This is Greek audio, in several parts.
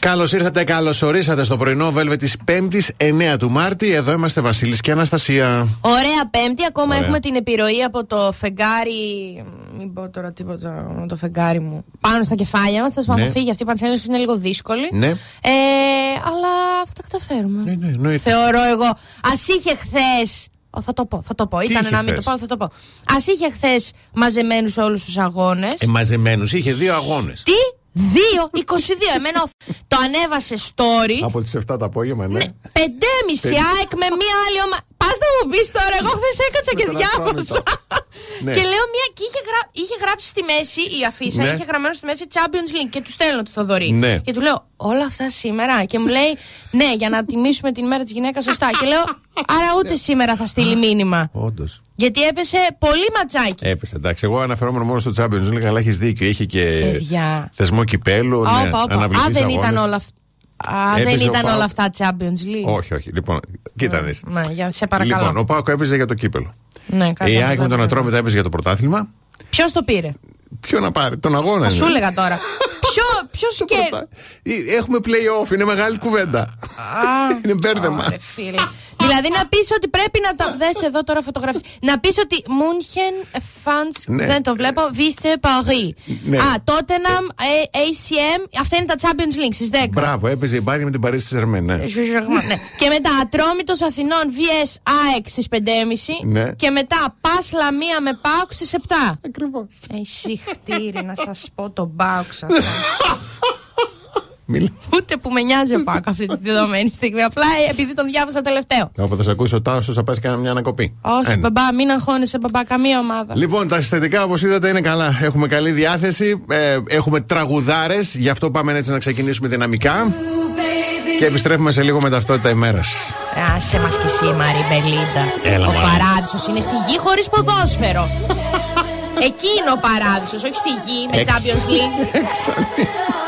Καλώς ήρθατε, καλώς ορίσατε στο πρωινό Velvet της 5η 9 του Μάρτη. Εδώ είμαστε Βασίλης και Αναστασία. Ωραία Πέμπτη, ακόμα Ωραία. έχουμε την επιρροή από το φεγγάρι. Μην πω τώρα τίποτα με το φεγγάρι μου. Πάνω στα κεφάλια μας. Θα σου Ναι. μάθω φύγει. Αυτή η πανσέλινο είναι λίγο δύσκολη. Ναι. Ε, αλλά θα τα καταφέρουμε. Ναι, ναι, εννοείται. Θεωρώ εγώ. Α είχε χθες. Θα το πω, θα το πω. Τι Ήταν είχε να μην χθες; το πω, θα το πω. Α είχε χθες μαζεμένους όλους τους αγώνες. Ε, μαζεμένους, είχε δύο αγώνες. Τι; 2, 22. Εμένα ο- το ανέβασε story. Από τις 7 το απόγευμα, ναι. Πεντέμιση ΑΕΚ με μία άλλη ομάδα. Πας να μου πεις τώρα, εγώ χθες έκατσα και Με τον διάβασα. Ατρόμητο. Ναι. Και λέω μία και είχε, γρα... είχε γράψει στη μέση η αφίσα, Ναι. είχε γραμμένο στη μέση Champions League και του στέλνω του Θοδωρή. Ναι. Και του λέω όλα αυτά σήμερα. Και μου λέει ναι, για να τιμήσουμε την ημέρα της γυναίκας σωστά. και λέω άρα ούτε σήμερα θα στείλει μήνυμα. Όντως. Γιατί έπεσε πολύ ματσάκι. Έπεσε, εντάξει. Εγώ αναφερόμουν μόνο στο Champions League, αλλά έχεις δίκιο. Είχε και Παιδιά. θεσμό κυπέλου. Όπα, ναι, όπα. Α, αναβληθείς δεν αγώνες. ήταν όλα αυτά. Α, δεν Έπαιζε ο ήταν Πάοκ. όλα αυτά Champions League. Όχι, όχι. Λοιπόν, κοίτα να δεις. Ναι, για, σε παρακαλώ. Λοιπόν, ο Πάοκ έπαιζε για το κύπελο. ναι, κάτσε Η να ΑΕΚ με τον βλέπω. Ατρόμητα έπαιζε για το πρωτάθλημα. Ποιος το πήρε; Ποιο να πάρει, τον αγώνα. Θα είναι. σου έλεγα τώρα. Ποιο, ποιος Το και. πρωτα- Ε, Έχουμε play-off, είναι μεγάλη κουβέντα. Α, είναι μπέρδεμα. Ωραία, φίλε. Δηλαδή να πεις ότι πρέπει να τα. Δες εδώ τώρα φωτογραφίες. Να πεις ότι Μούνχεν fans. Ναι. Δεν το βλέπω. Βίσε Παρί. Ναι. Α, Tottenham, ε, ACM. Αυτά είναι τα Champions League στις 10. Μπράβο, έπαιζε η Μπάρι με την Παρίσι Σερμέν. Ναι. Ναι. Και μετά Ατρόμητος Αθηνών VS ΑΕΚ στις 5.30. Ναι. Και μετά Πας Λαμία με Πάουξ στις 7. Ακριβώς. Εσύ χτύρι να σας πω τον Πάουξ σας. Ούτε που με νοιάζει ο Πάκο αυτή τη δεδομένη στιγμή. Απλά ε, επειδή τον διάβασα τελευταίο. Όπου θα σε ακούσει ο Τάσος, θα πάρει κανένα μια ανακοπή. Όχι, Ένα. μπαμπά, μην αγχώνεσαι, μπαμπά, καμία ομάδα. Λοιπόν, τα συστατικά όπως είδατε είναι καλά. Έχουμε καλή διάθεση. ε, έχουμε τραγουδάρες. Γι' αυτό πάμε έτσι να ξεκινήσουμε δυναμικά. Και επιστρέφουμε σε λίγο με ταυτότητα ημέρας. Άσε μας κι εσύ, Μαρή Μπελίντα. Έλα, ο μωρέ. παράδεισος είναι στη γη χωρίς ποδόσφαιρο. Εκεί είναι ο παράδεισος, όχι στη γη με Έξω. Champions League.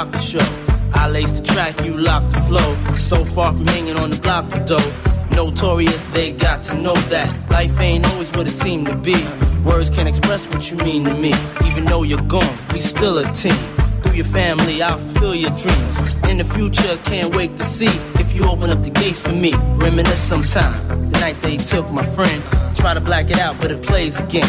rock the show. I lace the track, you lock the flow. So far from hanging on the block of dough. Notorious, they got to know that life ain't always what it seemed to be. Words can't express what you mean to me. Even though you're gone, we still a team. Through your family, I'll fulfill your dreams. In the future, can't wait to see if you open up the gates for me. Reminisce sometime. The night they took my friend. Try to black it out, but it plays again.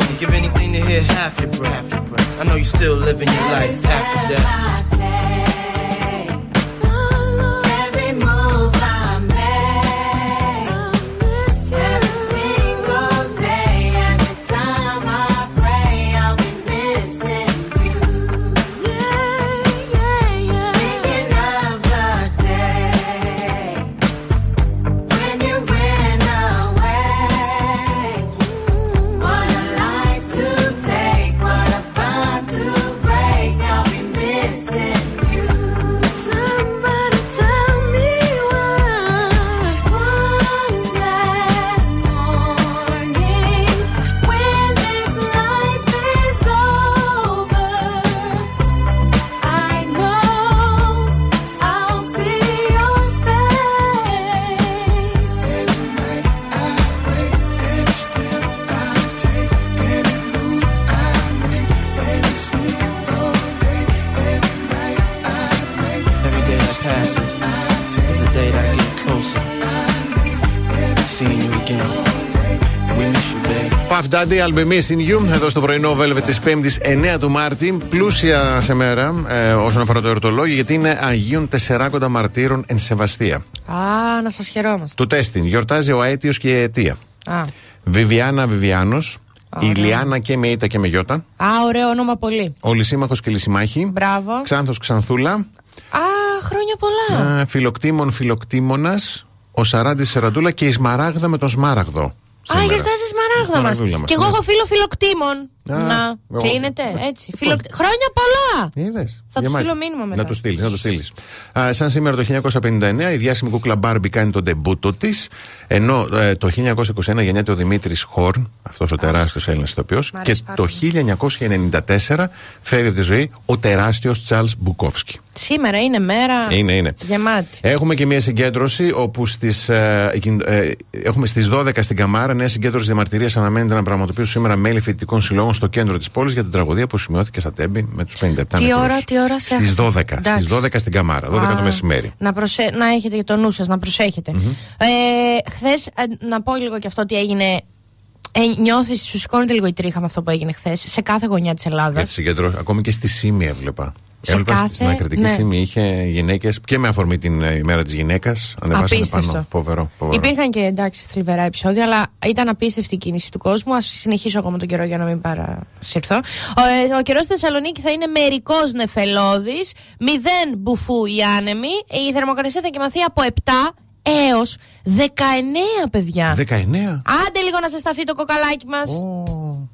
You're. Give anything to hear half your breath. I know you still living your life Puff Daddy, I'll be missing you. Εδώ στο πρωινό Velvet της 5η 9 του Μάρτη. Πλούσια σε μέρα ε, όσον αφορά το ερωτολόγιο, γιατί είναι Αγίων Τεσσεράκοντα Μαρτύρων εν Σεβαστία. Α, να σας χαιρόμαστε. Του τέστην γιορτάζει ο αίτιος και η αιτία. Α. Βιβιάνα Βιβιάνος. Η Λιάνα και με ήττα και με γιώτα. Α, ωραίο όνομα πολύ. Ο Λυσίμαχος και Λυσιμάχη. Μπράβο. Ξάνθος Ξανθούλα. Α, χρόνια πολλά. Α, Φιλοκτήμων Φιλοκτήμονας. Ο Σαράντης Σεραντούλα και η Σμαράγδα με τον Σμάραγδο. Α, σήμερα. γιορτάζεις Σμαράγδα μας. Σμαραγδούλα μας, Και εγώ ναι. έχω φίλο φιλοκτήμων. Α, Να, εγώ. κλείνεται έτσι. Φιλοκ- Χρόνια πολλά! Είδες, Θα τους γεμάτη. στείλω μήνυμα μετά. Να το στείλεις, να το στείλεις. Σαν σήμερα το 1959 η διάσημη κούκλα Μπάρμπι κάνει τον τεμπούτο της. Ενώ ε, το 1921 γεννιέται ο Δημήτρης Χόρν, αυτός ο τεράστιος Έλληνας ηθοποιός. Μ' αρέσει Και πάρα το 1994 φεύγει από τη ζωή ο τεράστιος Τσάρλ Μπουκόφσκι. Σήμερα είναι μέρα Είναι, είναι. γεμάτη. Έχουμε και μια συγκέντρωση όπου στις, ε, γιν- ε, έχουμε στις 12 στην Καμάρα νέα συγκέντρωση διαμαρτυρίας αναμένεται να πραγματοποιήσουν σήμερα μέλη φοιτητικών συλλόγων στο κέντρο της πόλης για την τραγωδία που σημειώθηκε στα Τέμπη με τους 57 Τι ώρα, τι ώρα σε Στις έχασα. 12. Εντάξει. Στις 12 στην Καμάρα, 12 το Α, μεσημέρι. Να, προσε... να έχετε το νου σας, να προσέχετε. Ε, Χθες, να πω λίγο και αυτό τι έγινε. Ε, νιώθεις, σου σηκώνεται λίγο η τρίχα με αυτό που έγινε χθες σε κάθε γωνιά της Ελλάδας. Για τη συγκέντρωση, ακόμη και στη Σύμη έβλεπα. Σε έβλεπα κάθε- στην ακριτική ναι. Σύμη είχε γυναίκες και με αφορμή την ε, ημέρα της γυναίκας. Ανεβάσανε Απίστευτο. πάνω. Φοβερό. φοβερό. Υπήρχαν και εντάξει θλιβερά επεισόδια, αλλά ήταν απίστευτη η κίνηση του κόσμου. Α συνεχίσω ακόμα τον καιρό για να μην παρασυρθώ. Ο, ε, ο καιρός στη Θεσσαλονίκη θα είναι μερικός νεφελώδης, μηδέν μπουφού οι άνεμοι. Η θερμοκρασία θα κοιμαθεί από 7 έως 19 παιδιά. 19. Άντε λίγο να σε σταθεί το κοκαλάκι μας. Ω,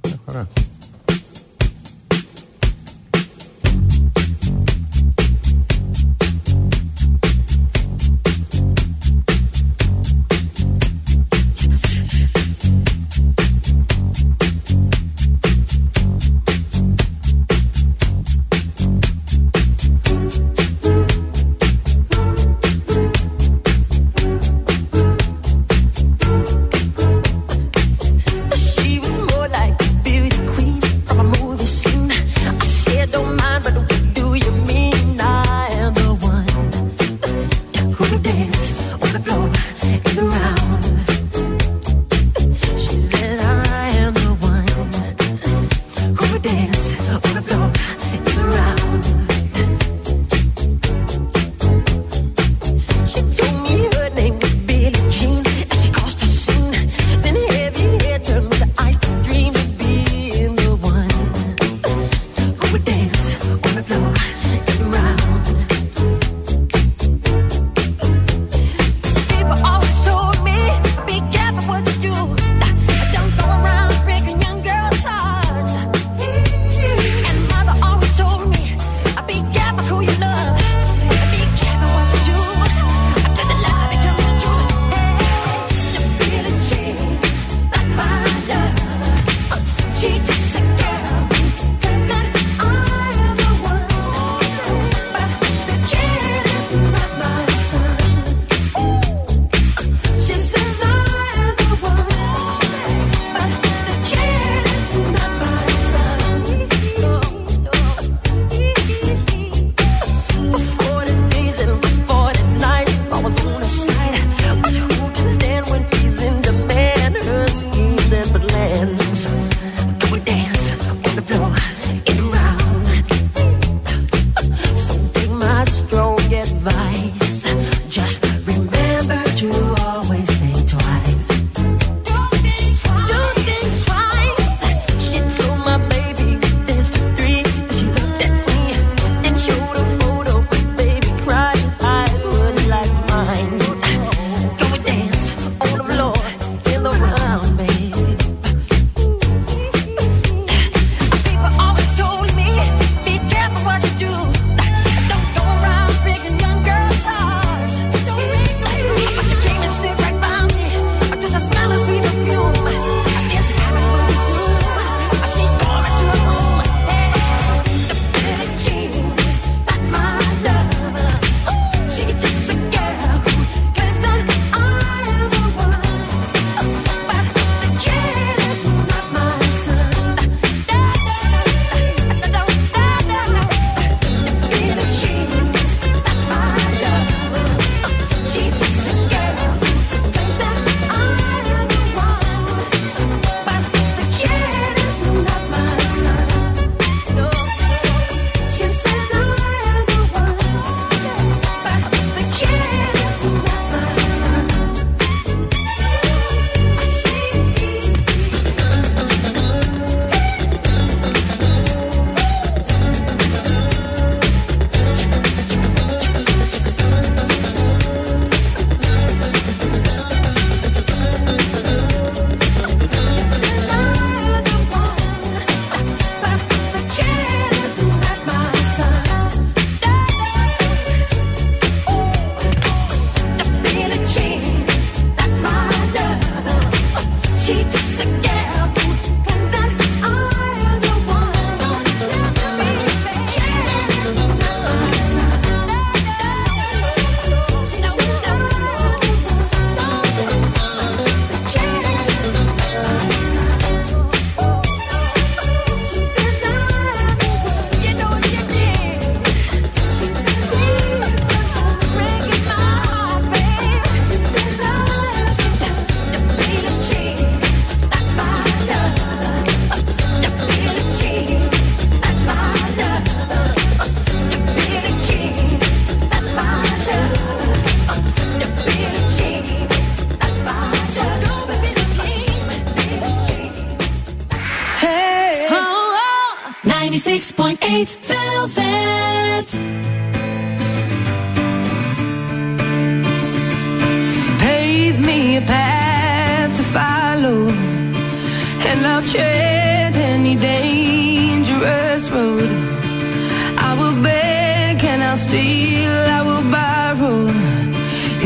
steal, I will borrow.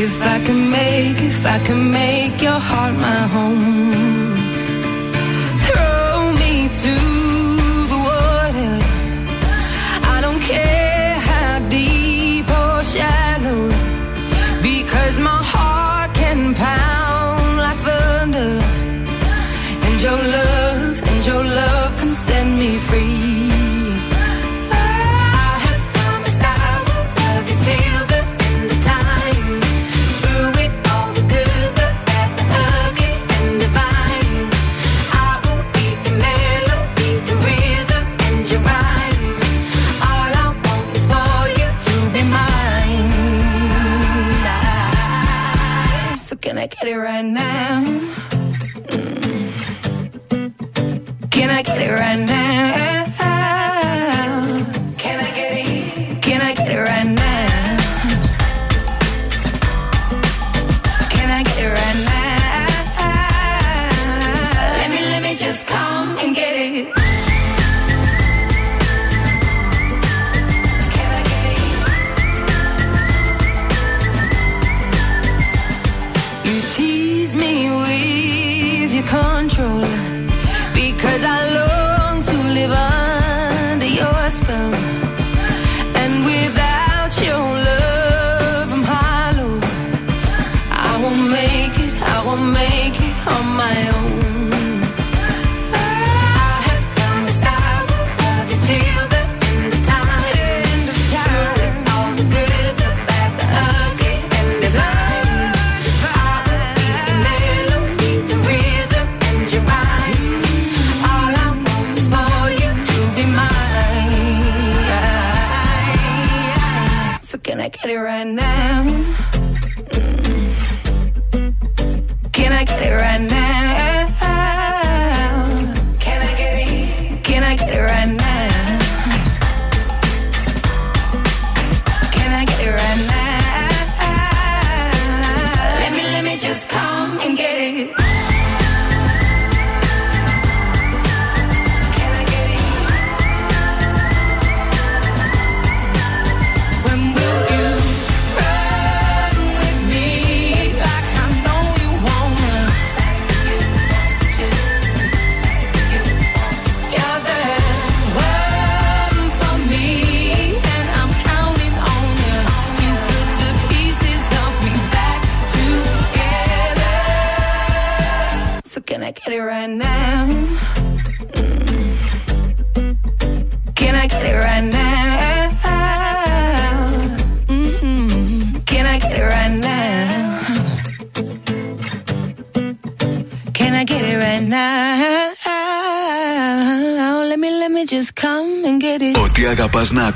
If I can make, if I can make your heart my home.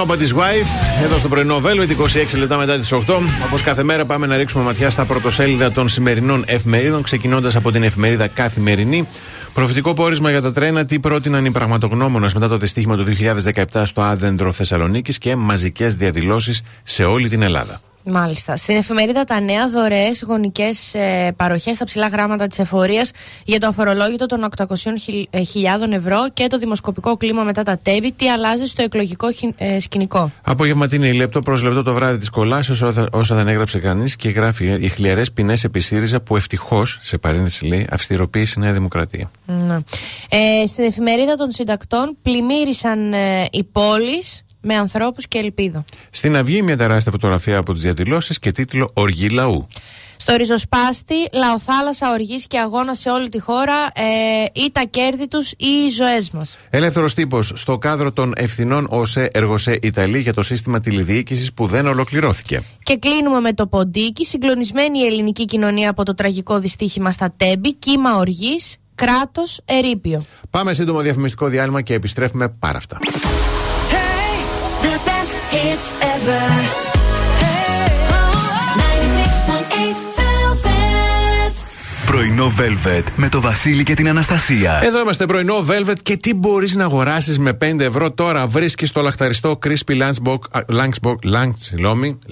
Nobody's Wife, εδώ στο πρωινό Velvet, 26 λεπτά μετά τις 8. Όπως κάθε μέρα, πάμε να ρίξουμε ματιά στα πρωτοσέλιδα των σημερινών εφημερίδων, ξεκινώντας από την εφημερίδα Καθημερινή. Προφητικό πόρισμα για τα τρένα, τι πρότειναν οι πραγματογνώμονες μετά το δυστύχημα του 2017 στο Άδεντρο Θεσσαλονίκης και μαζικές διαδηλώσεις σε όλη την Ελλάδα. Μάλιστα. Στην εφημερίδα Τα Νέα, δωρεές γονικές ε, παροχές στα ψηλά γράμματα της εφορίας για το αφορολόγητο των 800.000 ευρώ και το δημοσκοπικό κλίμα μετά τα τέμπη. Τι αλλάζει στο εκλογικό ε, σκηνικό; Απογευματινή λεπτό προς λεπτό το βράδυ της κολάσεω, όσα δεν έγραψε κανείς και γράφει οι χλιαρές ποινές επί ΣΥΡΙΖΑ που ευτυχώς, σε παρένθεση λέει, αυστηροποίησε η Νέα Δημοκρατία. Ναι. Ε, στην εφημερίδα των συντακτών πλημμύρισαν ε, οι πόλεις με ανθρώπους και ελπίδα. Στην Αυγή μια τεράστια φωτογραφία από τις διαδηλώσεις και τίτλο «Οργή λαού». Στο ριζοσπάστη, λαοθάλασσα, οργής και αγώνας σε όλη τη χώρα ε, ή τα κέρδη τους ή οι ζωές μας. Ελεύθερος τύπος στο κάδρο των ευθυνών ΟΣΕ Εργοσέ Ιταλή για το σύστημα τηλεδιοίκησης που δεν ολοκληρώθηκε. Και κλείνουμε με το ποντίκι, συγκλονισμένη η ελληνική κοινωνία από το τραγικό δυστύχημα στα Τέμπη, κύμα οργής, κράτος, ερήπιο. Πάμε σύντομο διαφημιστικό διάλειμμα και επιστρέφουμε πάρα αυτά. Hits ever. Πρωινό Velvet με το Βασίλη και την Αναστασία. Εδώ είμαστε πρωινό Velvet και τι μπορείς να αγοράσεις με 5 ευρώ τώρα; Βρίσκεις το λαχταριστό Crispy Lunchbox, lunchbox, lunch,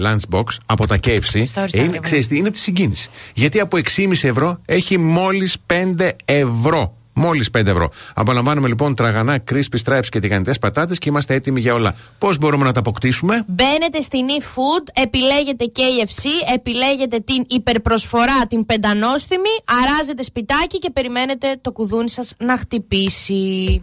lunchbox από τα KFC. Είναι, ξέρεις, είναι από της συγκίνησης. Γιατί από 6,5 ευρώ έχει μόλις 5 ευρώ. Μόλις 5 ευρώ. Απολαμβάνουμε λοιπόν τραγανά, crispy stripes και τηγανιτές πατάτες και είμαστε έτοιμοι για όλα. Πώς μπορούμε να τα αποκτήσουμε, Μπαίνετε στην eFood, επιλέγετε KFC, επιλέγετε την υπερπροσφορά, την πεντανόστιμη, αράζετε σπιτάκι και περιμένετε το κουδούνι σας να χτυπήσει.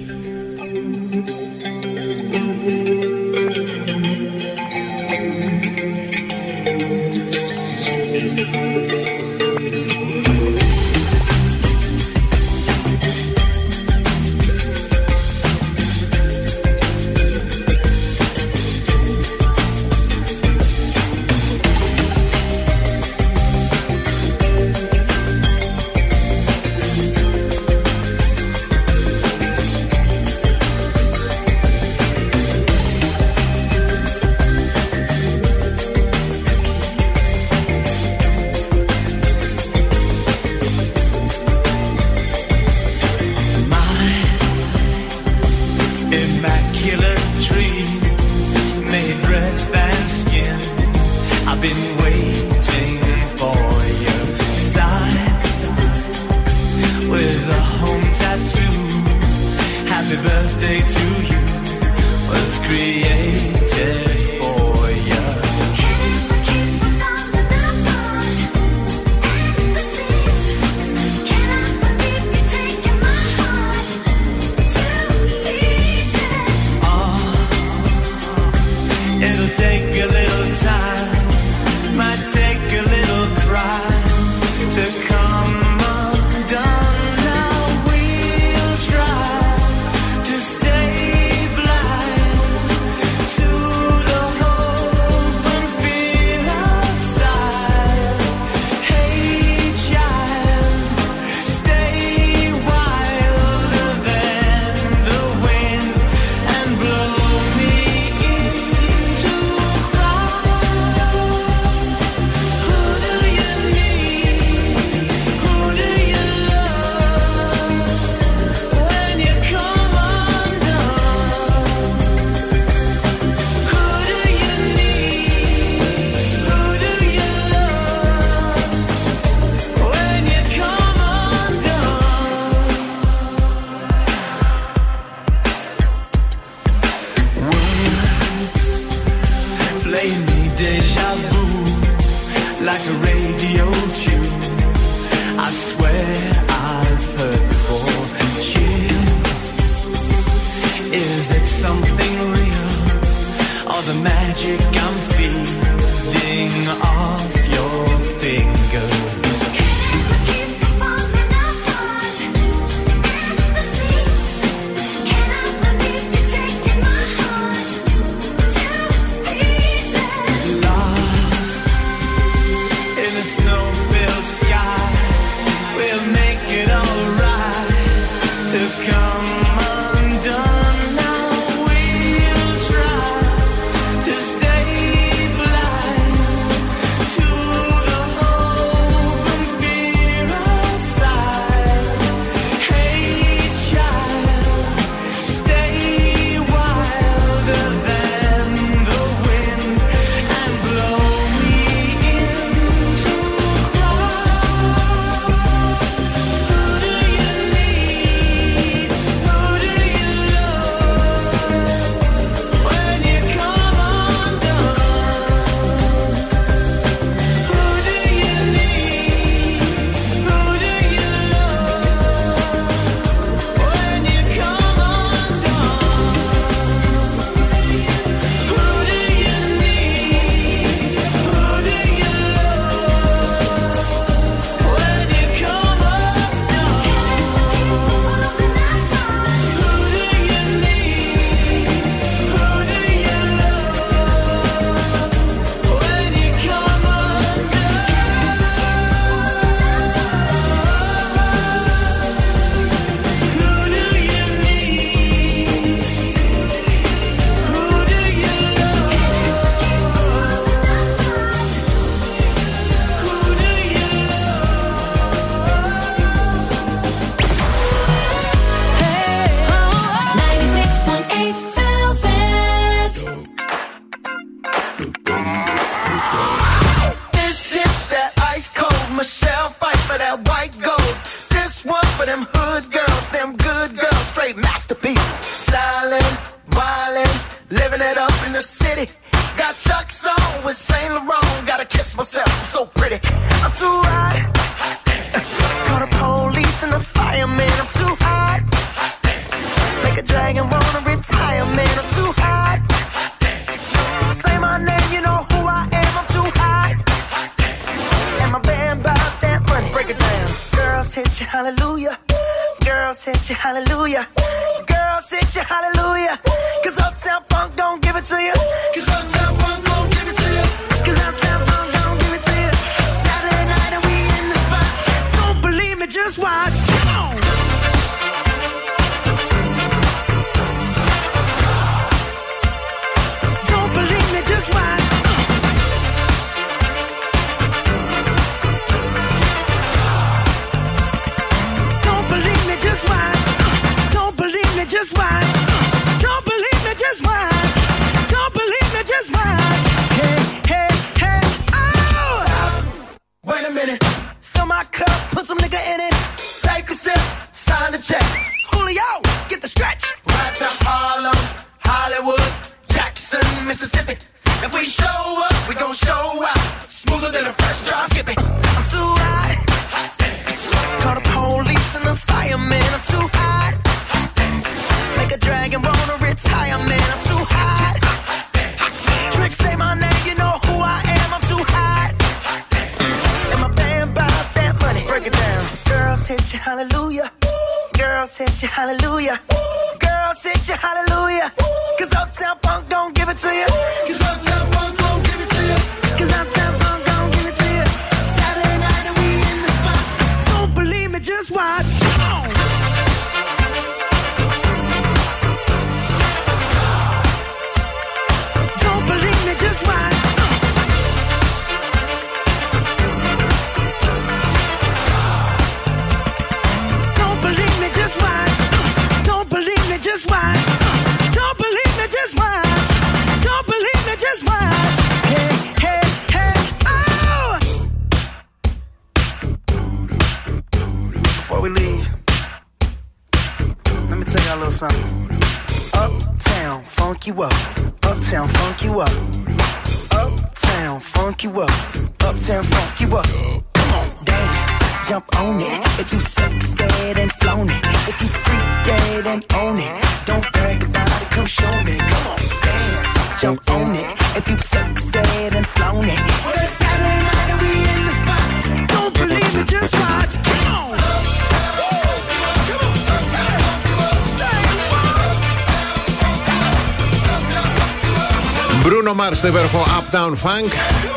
Bruno Mars στο υπέροχο Uptown Funk.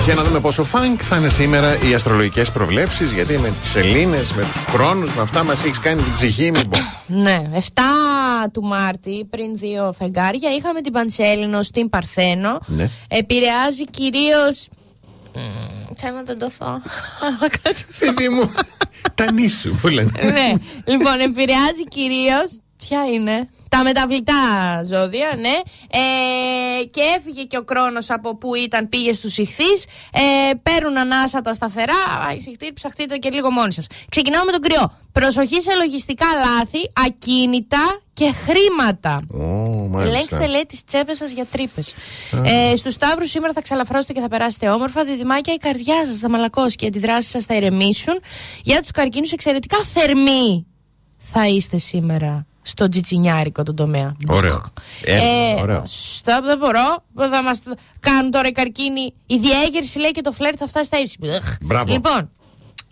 Και να δούμε πόσο funk θα είναι σήμερα οι αστρολογικές προβλέψεις. Γιατί με τις Ελλήνε, με τους χρόνους, με αυτά μας έχεις κάνει την ψυχή, μην πω. Ναι, 7 του Μάρτη, πριν δύο φεγγάρια, είχαμε την Πανσέλινο στην Παρθένο. Ναι. Επηρεάζει κυρίως. Θέλω να τον τοθώ. Αλλά κάτι Παιδί μου, τα νήσου που λένε. ναι. Λοιπόν, επηρεάζει κυρίως. Ποια είναι; Τα μεταβλητά ζώδια, ναι. Ε, και έφυγε και ο χρόνο από που ήταν, πήγε στους ηχθείς. Ε, παίρνουν ανάσα τα σταθερά. Α, οι ηχθοί ψαχτείτε και λίγο μόνοι σας. Ξεκινάω με τον κρυό. Προσοχή σε λογιστικά λάθη, ακίνητα και χρήματα. Ω, μάλιστα. Ελέγξτε, λέει, τις τσέπες σας για τρύπες. Ε, Στους Σταύρους σήμερα θα ξαλαφρώσετε και θα περάσετε όμορφα. Διδυμάκια, η καρδιά σας θα μαλακώσει και οι αντιδράσεις σας θα ηρεμήσουν. Για τους καρκίνους, εξαιρετικά θερμοί θα είστε σήμερα στο τζιτσινιάρικο τον τομέα. Ωραίο. Ε, ωραίο. στο- δεν μπορώ. Θα μας κάνουν τώρα οι καρκίνοι. Η διέγερση λέει και το φλερ θα φτάσει στα ύψη. Εχ. Μπράβο. Λοιπόν,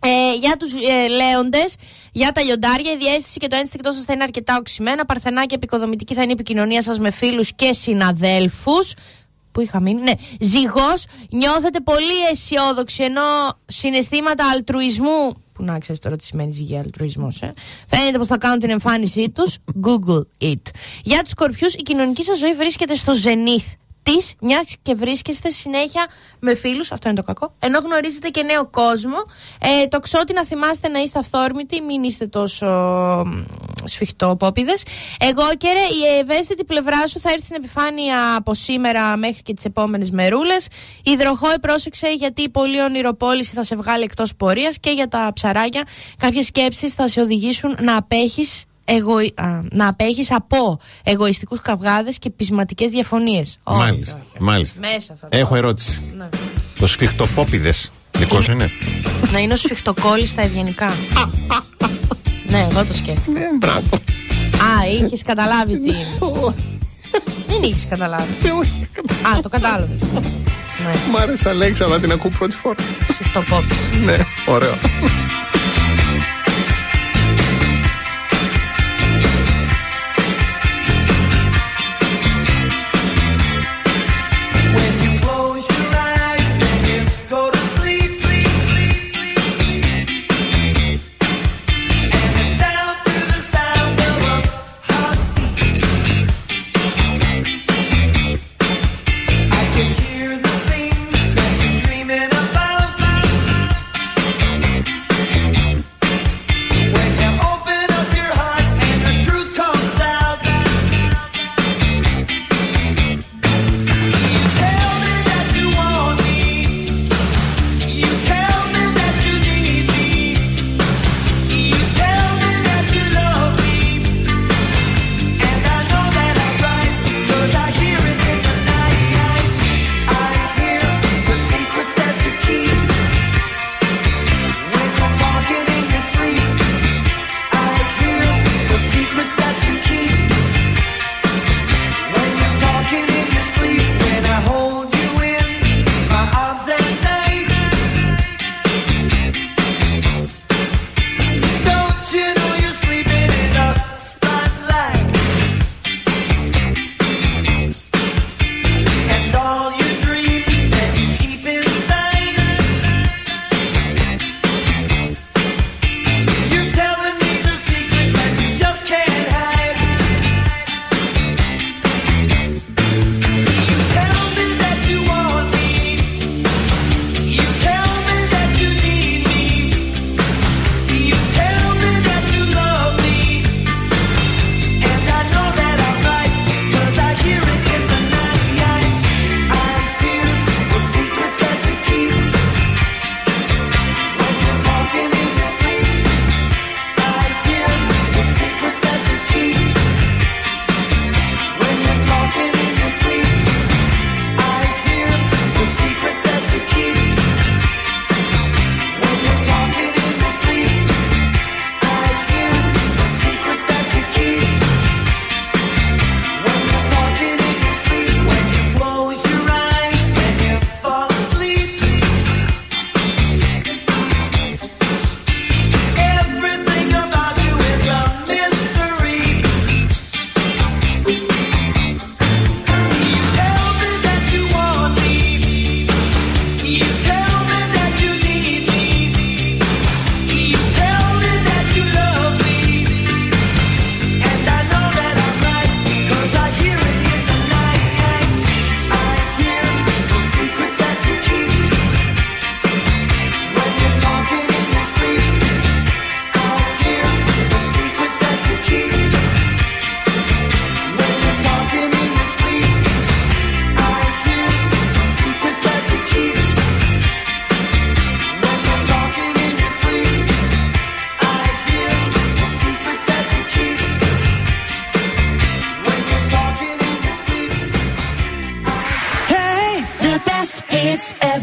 ε, για τους ε, λέοντες, για τα λιοντάρια, η διέστηση και το ένστικτό σα θα είναι αρκετά οξυμένα. Παρθενά και επικοδομητική θα είναι η επικοινωνία σας με φίλους και συναδέλφους. Πού είχα μείνει, ναι. Ζυγός, νιώθετε πολύ αισιόδοξοι ενώ συναισθήματα αλτρουισμού. Που να ξέρεις τώρα τι σημαίνει ζυγή αλτρουισμός, ε. Φαίνεται πως θα κάνουν την εμφάνισή τους. Google it. Για τους σκορπιούς, η κοινωνική σας ζωή βρίσκεται στο ζενήθ της, μιας και βρίσκεστε συνέχεια με φίλους, αυτό είναι το κακό, ενώ γνωρίζετε και νέο κόσμο. Ε, το ξότι να θυμάστε να είστε αυθόρμητοι, μην είστε τόσο σφιχτόπόπιδε. Εγώ και ρε, η ευαίσθητη πλευρά σου θα έρθει στην επιφάνεια από σήμερα μέχρι και τις επόμενες μερούλες. Υδροχόη, πρόσεξε γιατί η πολύ ονειροπόληση θα σε βγάλει εκτός πορείας και για τα ψαράκια. Κάποιες σκέψεις θα σε οδηγήσουν να απέχεις εγωι... α, να απέχεις από εγωιστικούς καυγάδες και πεισματικές διαφωνίες. Όχι, Μάλιστα. όχι. μάλιστα. Μέσα θα το- Έχω ερώτηση. Ναι. Το σφιχτοπόπιδε δικό σου είναι; Να είναι ο σφιχτοκόλλης στα ευγενικά. ναι, εγώ το σκέφτηκα. Ε, μπράβο. Α, είχες καταλάβει τι είναι. Δεν είχες καταλάβει. Α, το κατάλαβες. ναι, Μ' άρεσε, Αλέξα, αλλά την ακούω πρώτη φορά. σφιχτοπόπης. Ναι, ωραίο.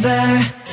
forever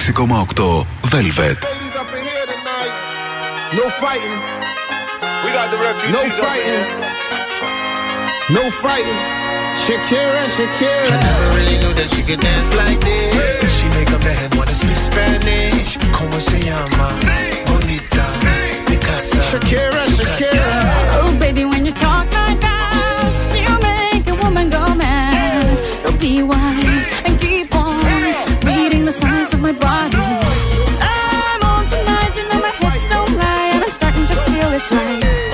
96,8 Velvet. No fighting. We got the refugees. No fighting. No fighting. Shakira, Shakira. I never really knew that she could dance like this. She make a man wanna speak Spanish. Como se llama? Bonita. Picasa. Shakira, Shakira. Oh, baby, when you talk like that, you make a woman go mad. So be wise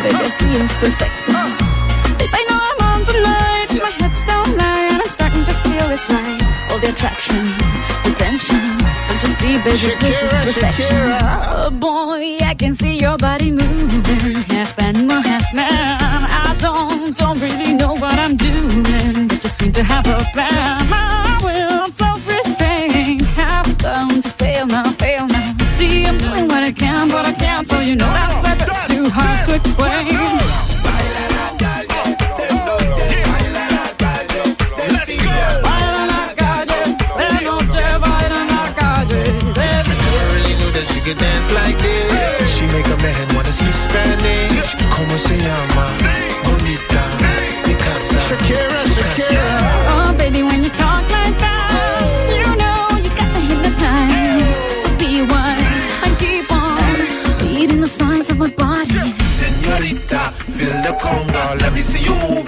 Baby, I see it's perfect. Babe, I know I'm on tonight, my hips don't lie, and I'm starting to feel it's right. All the attraction, the tension. Don't you see, baby, this is perfection. Shakira. Oh boy, I can see your body moving, half animal, half man. I don't, don't really know what I'm doing, but just seem to have a plan. My will, self-restraint, have come to fail now, fail now. See, I'm doing what I can, but I can't, so you know that's click, bang. Let me see you move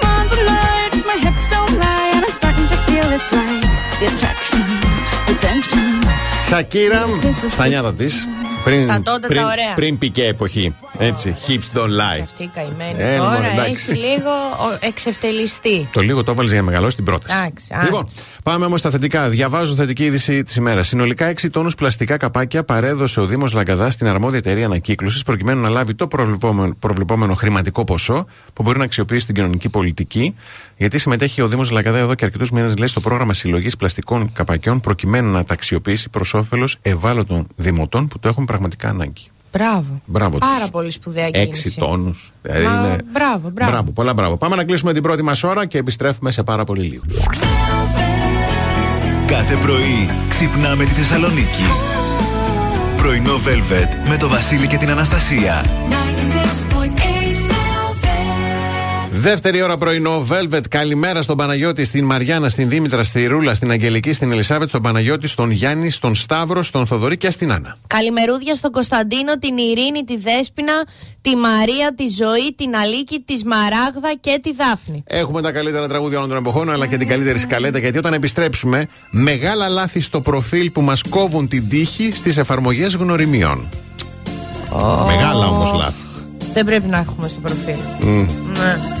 Σακύρα, στα νιάτα της. Πριν, Στα τότε τα πριν, ωραία. πριν πικέ εποχή. Έτσι. Hips don't lie. Αυτή η καημένη Ε, τώρα μωρέ, εντάξει. έχει λίγο ο- εξευτελιστεί. Το λίγο το έβαλες για να μεγαλώσει την πρόταση. Εντάξει, α. Λοιπόν, πάμε όμως στα θετικά. Διαβάζω θετική είδηση της ημέρας. Συνολικά 6 τόνους πλαστικά καπάκια παρέδωσε ο Δήμος Λαγκαδά στην αρμόδια εταιρεία ανακύκλωσης προκειμένου να λάβει το προβλεπόμενο, προβλεπόμενο χρηματικό ποσό που μπορεί να αξιοποιήσει στην κοινωνική πολιτική. Γιατί συμμετέχει ο Δήμος Λαγκαδά εδώ και αρκετούς μήνες λέει στο πρόγραμμα συλλογής πλαστικών καπακιών προκειμένου να τα αξιοποιήσει προς όφελος ευάλωτων δημοτών που το έχουν πραγματικά ανάγκη. Μπράβο. Μπράβο τους. Πάρα πολύ σπουδαία κίνηση. 6 τόνους. Δηλαδή Μα, είναι... μπράβο, μπράβο. πολλά μπράβο. Πάμε να κλείσουμε την πρώτη μας ώρα και επιστρέφουμε σε πάρα πολύ λίγο. Κάθε πρωί ξυπνάμε τη Θεσσαλονίκη. Πρωινό Velvet με το Βασίλη και την Αναστασία. Δεύτερη ώρα πρωινό, Velvet. Καλημέρα στον Παναγιώτη, στην Μαριάννα, στην Δήμητρα, στη Ρούλα, στην Αγγελική, στην Ελισάβετ, στον Παναγιώτη, στον Γιάννη, στον Σταύρο, στον Θοδωρή και στην Άννα. Καλημερούδια στον Κωνσταντίνο, την Ειρήνη, τη Δέσποινα, τη Μαρία, τη Ζωή, την Αλίκη, τη Σμαράγδα και τη Δάφνη. Έχουμε τα καλύτερα τραγούδια όλων των εποχών, αλλά και την καλύτερη σκαλέτα. Γιατί όταν επιστρέψουμε, μεγάλα λάθη στο προφίλ που μας κόβουν την τύχη στις εφαρμογές γνωριμιών. Μεγάλα όμως λάθη. Δεν πρέπει να έχουμε στο προφίλ. Μμ. Ναι.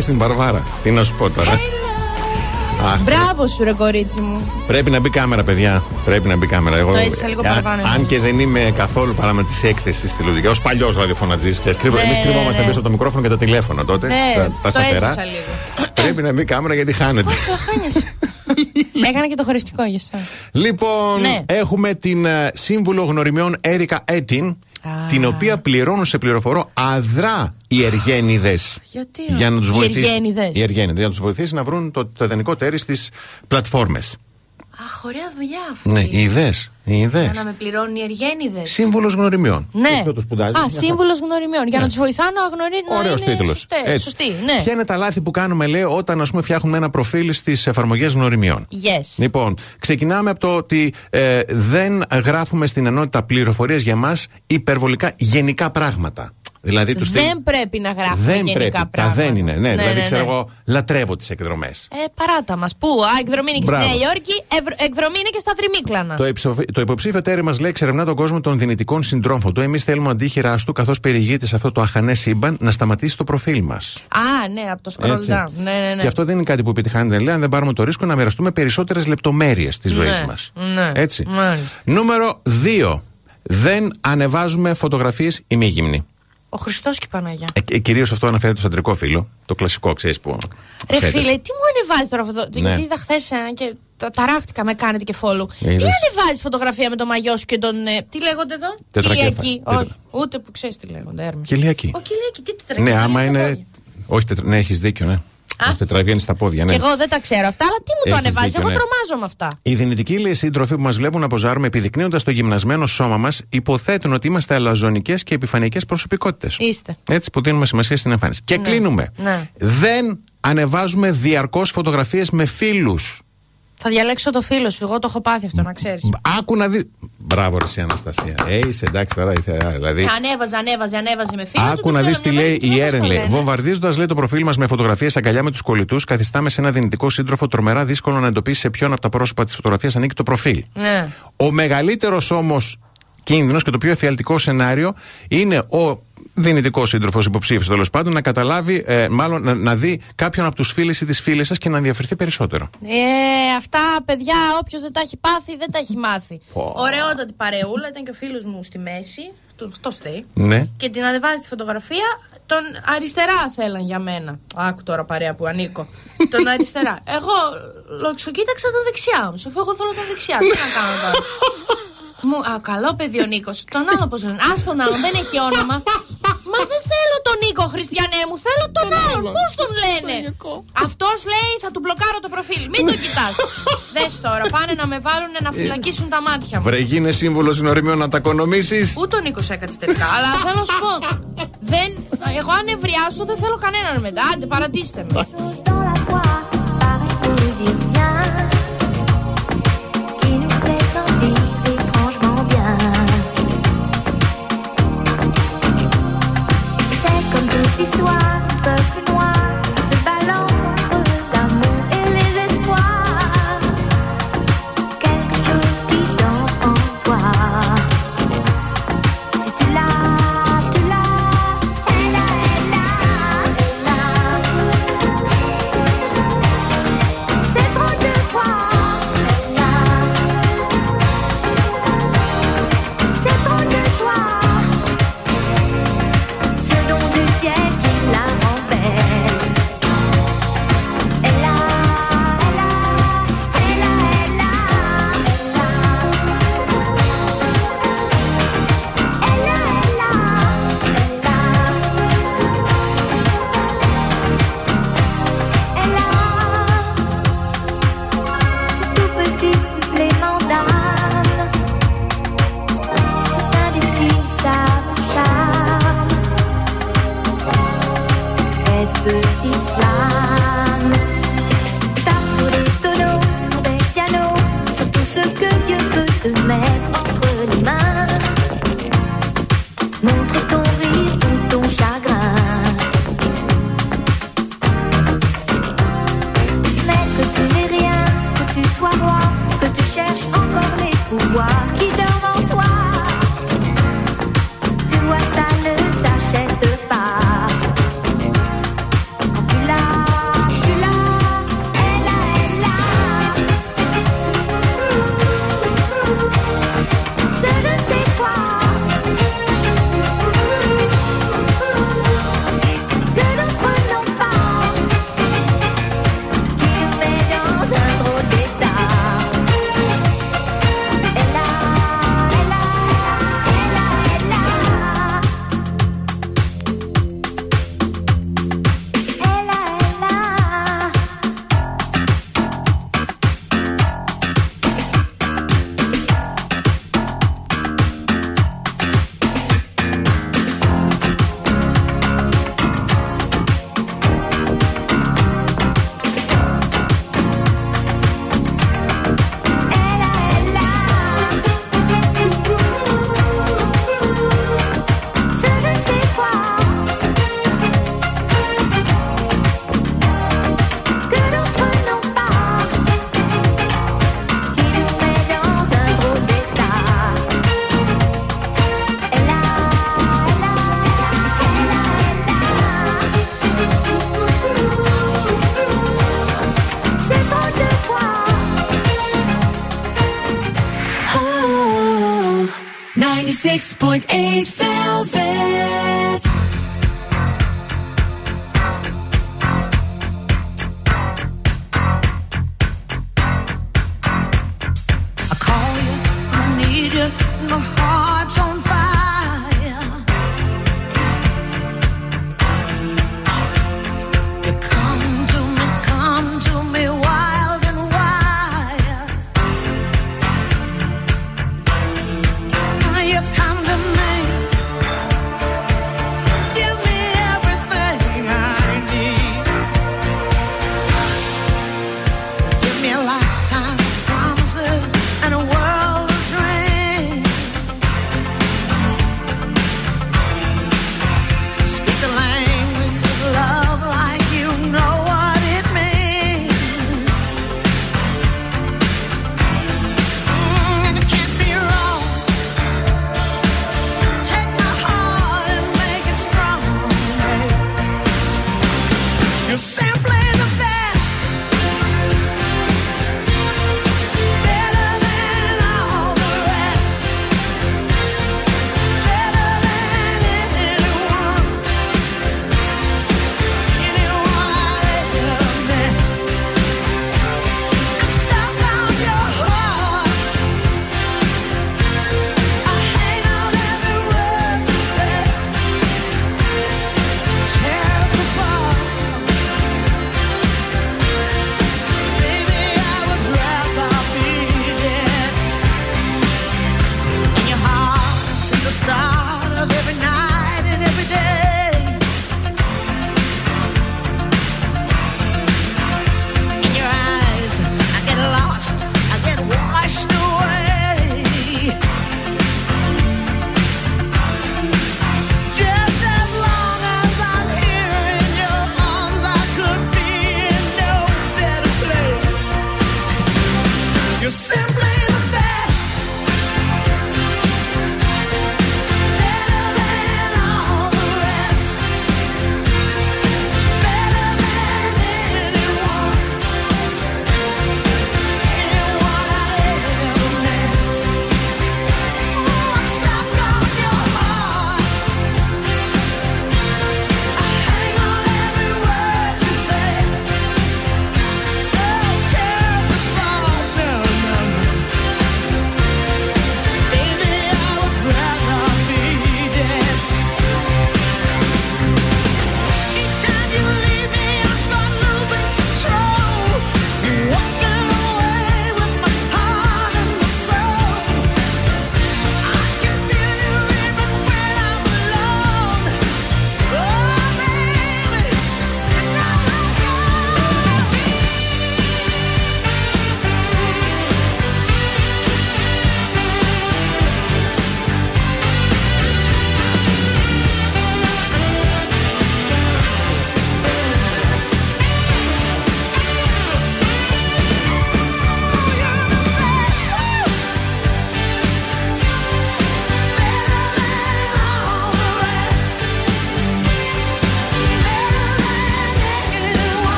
Στην την Τι να σου πω τώρα. Αχ, Μπράβο σου, ρε κορίτσι μου. Πρέπει να μπει κάμερα, παιδιά. Πρέπει να μπει κάμερα. Εγώ, το έτσι, λίγο ε, παραπάνω. Αν, αν και δεν είμαι καθόλου παράμα τη έκθεση στη λογική. Ω παλιός ραδιοφωνατζής και. Ναι, Εμείς ναι, κρύβομαστε ναι. πίσω από το μικρόφωνο και τα τηλέφωνα τότε. Ναι, τα, τα σταθερά. Λίγο. Πρέπει να μπει κάμερα γιατί χάνεται. Έκανα και το χωριστικό για εσά. Λοιπόν, ναι. έχουμε την ε, σύμβουλο γνωριμιών Έρικα Έτιν την οποία πληρώνουν σε πληροφορώ αδρά οι Εργένιδες. Γιατί; Για να τους βοηθήσει, για να τους βοηθήσει να βρουν το, το ιδανικό τέρις στις πλατφόρμες. Αχ, ωραία δουλειά αυτή. Ναι, οι ιδέες. Οι Για ιδέες. να με πληρώνουν οι εργένιδε. Σύμβουλος γνωριμιών. Ναι. Το, το σπουδάζεις, Α, μια χαρά. σύμβουλος γνωριμιών. Για να τους βοηθάω να γνωρίζουν. Ωραίος να είναι τίτλος. σωστέ- Σωστή, ναι. Ποια είναι τα λάθη που κάνουμε, λέει, όταν ας πούμε, φτιάχνουμε ένα προφίλ στις εφαρμογές γνωριμιών; Yes. Λοιπόν, ξεκινάμε από το ότι ε, δεν γράφουμε στην ενότητα πληροφορίε για μας υπερβολικά γενικά πράγματα. Δηλαδή, τους Δεν πρέπει να γράφουμε Δεν γενικά πρέπει. πράγματα. Τα δεν είναι. Ναι, δηλαδή, ναι, ξέρω ναι. εγώ, λατρεύω τις εκδρομές. Ε, παράτα μας. Πού, α, εκδρομή είναι και στη Μπράβο. Νέα Υόρκη, ευρ- εκδρομή είναι και στα Θρημίκλανα. Το, υψοφ- το υποψήφιο τέρι μας λέει εξερευνά τον κόσμο των δυνητικών συντρόφων του. Εμείς θέλουμε αντίχειρά του, καθώς περιηγείται σε αυτό το αχανές σύμπαν, να σταματήσει το προφίλ μας. Α, ναι, από το scroll Έτσι. down. Ναι, ναι, ναι. Και αυτό δεν είναι κάτι που επιτυχάνεται, λέει, αν δεν πάρουμε το ρίσκο να μοιραστούμε περισσότερες λεπτομέρειες της ζωής Ναι, μας. ναι. Έτσι. Μάλιστα. Νούμερο 2. Δεν ανεβάζουμε φωτογραφίες ημίγυμνη. Ο Χριστός και η Παναγιά. Ε, Κυρίως αυτό αναφέρεται στο αντρικό φίλο. Το κλασικό, ξέρεις που. Ρε φέτες. φίλε, τι μου ανεβάζει τώρα αυτό. Ναι. Γιατί είδα χθες και τα- ταράχτηκα, με κάνετε και follow. Τι Είδες. ανεβάζει φωτογραφία με το μαγιό σου και τον. ε, τι λέγονται εδώ, Τετρακέφα- Κυλιακή. τετρα- Όχι, ούτε που ξέρεις τι λέγονται, Έρμη. Κυλιακή. Ο Κυλιακή, τι Ναι, τετρακέφα. άμα είναι στα είναι. πόδια. Όχι, τετρα... ναι, έχεις δίκιο, ναι. Α. Τετραβγαίνει στα πόδια, ναι. Και εγώ δεν τα ξέρω αυτά, αλλά τι μου το Έχεις ανεβάζεις. δίκιο, Εγώ ναι. τρομάζω με αυτά. Οι δυνητικοί λέει σύντροφοι που μας βλέπουν να ποζάρουμε επιδεικνύοντας το γυμνασμένο σώμα μας, υποθέτουν ότι είμαστε αλαζονικές και επιφανειακές προσωπικότητες. Είστε. Έτσι που δίνουμε σημασία στην εμφάνιση. Και Ναι. κλείνουμε. Ναι. Δεν ανεβάζουμε διαρκώς φωτογραφίες με φίλους. Θα διαλέξω το φίλο σου. Εγώ το έχω πάθει αυτό, να ξέρεις. Άκου να δει. Μπράβο, ρε, εσύ, Αναστασία. Ε, είσαι εντάξει τώρα. ήθελα, Δηλαδή. Ανέβαζε, ανέβαζε, ανέβαζε με φίλο. Άκου να δεις τι λέει η Έρεν. Λέει. Βομβαρδίζοντας λέει το προφίλ μας με φωτογραφίες αγκαλιά με τους κολλητούς, καθιστάμε σε ένα δυνητικό σύντροφο τρομερά δύσκολο να εντοπίσει σε ποιον από τα πρόσωπα της φωτογραφίας ανήκει το προφίλ. Ναι. Ο μεγαλύτερος όμως κίνδυνος και το πιο εφιαλτικό σενάριο είναι ο δυνητικό σύντροφος υποψήφιος τέλος πάντων να καταλάβει, ε, μάλλον να, να δει κάποιον από τους φίλους ή τις φίλες σας και να ενδιαφερθεί περισσότερο. Ε, αυτά παιδιά, όποιος δεν τα έχει πάθει, δεν τα έχει μάθει. Πω. Ωραιότατη παρεούλα, ήταν και ο φίλος μου στη μέση. του- Αυτό στέει. Ναι. Και την ανεβάζει τη φωτογραφία. Τον αριστερά θέλαν για μένα. Άκου τώρα παρέα που ανήκω. τον αριστερά. Εγώ λοξοκοίταξα τον δεξιά μου. Αφού εγώ θέλω τον δεξιά. Τι να κάνω τώρα; Μου, α, καλό παιδί ο Νίκος. Τον άλλο πώς λένε. Α τον άλλον, δεν έχει όνομα. Μα δεν θέλω τον Νίκο, Χριστιανέ μου. Θέλω τον άλλον. Πώς τον λένε; Αυτός λέει θα του μπλοκάρω το προφίλ. Μην το κοιτάς. Δες τώρα, πάνε να με βάλουν να φυλακίσουν τα μάτια μου. Βρε, γίνε σύμβολο γνωριμιών να τα οικονομήσεις. Ούτε ο Νίκος έκατσε τελικά. αλλά θέλω να σου πω. Δεν, εγώ αν ευριάσω δεν θέλω κανέναν μετά. Άντε, παρατήστε με. soir,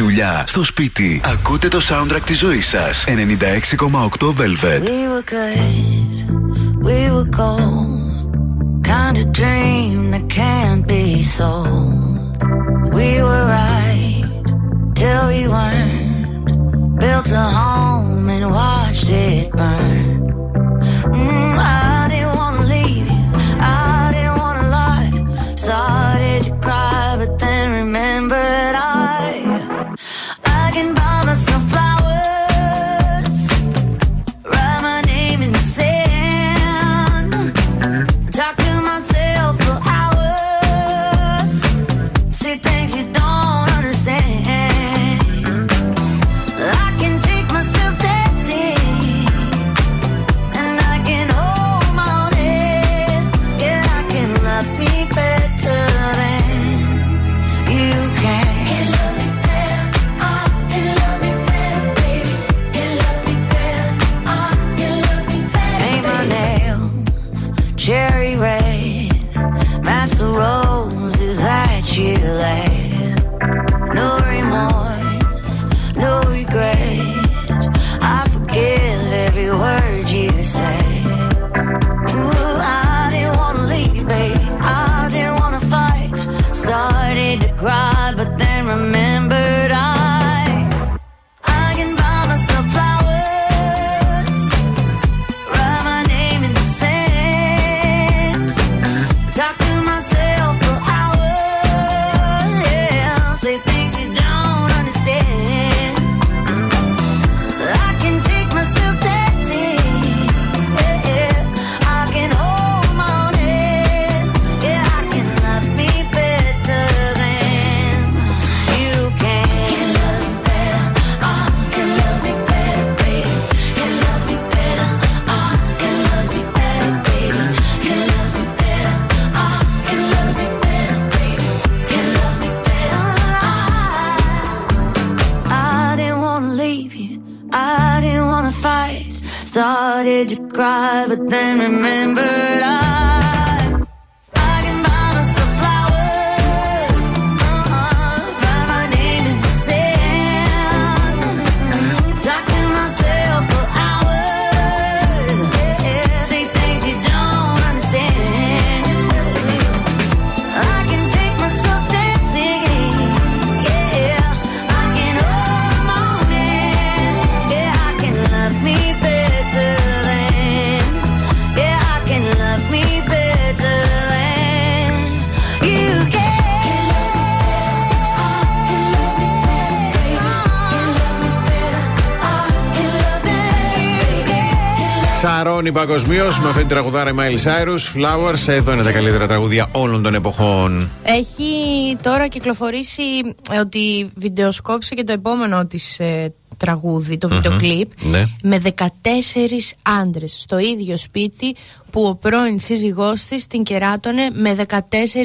δουλειά, στο σπίτι. Ακούτε το soundtrack τη ζωή σα 96,8 Velvet. We were good, we were gold. Kind of dream that can't be so. We were right, till we weren't. Built a home and watched it burn. Σαρώνει παγκοσμίως με αυτή την τραγουδάρα η Miley Cyrus. Flowers, εδώ είναι τα καλύτερα τραγούδια όλων των εποχών. Έχει τώρα κυκλοφορήσει ε, ότι βιντεοσκόπησε και το επόμενο της ε, τραγούδι, το βίντεο κλιπ, Ναι. με 14 άντρες στο ίδιο σπίτι που ο πρώην σύζυγός της την κεράτωνε με 14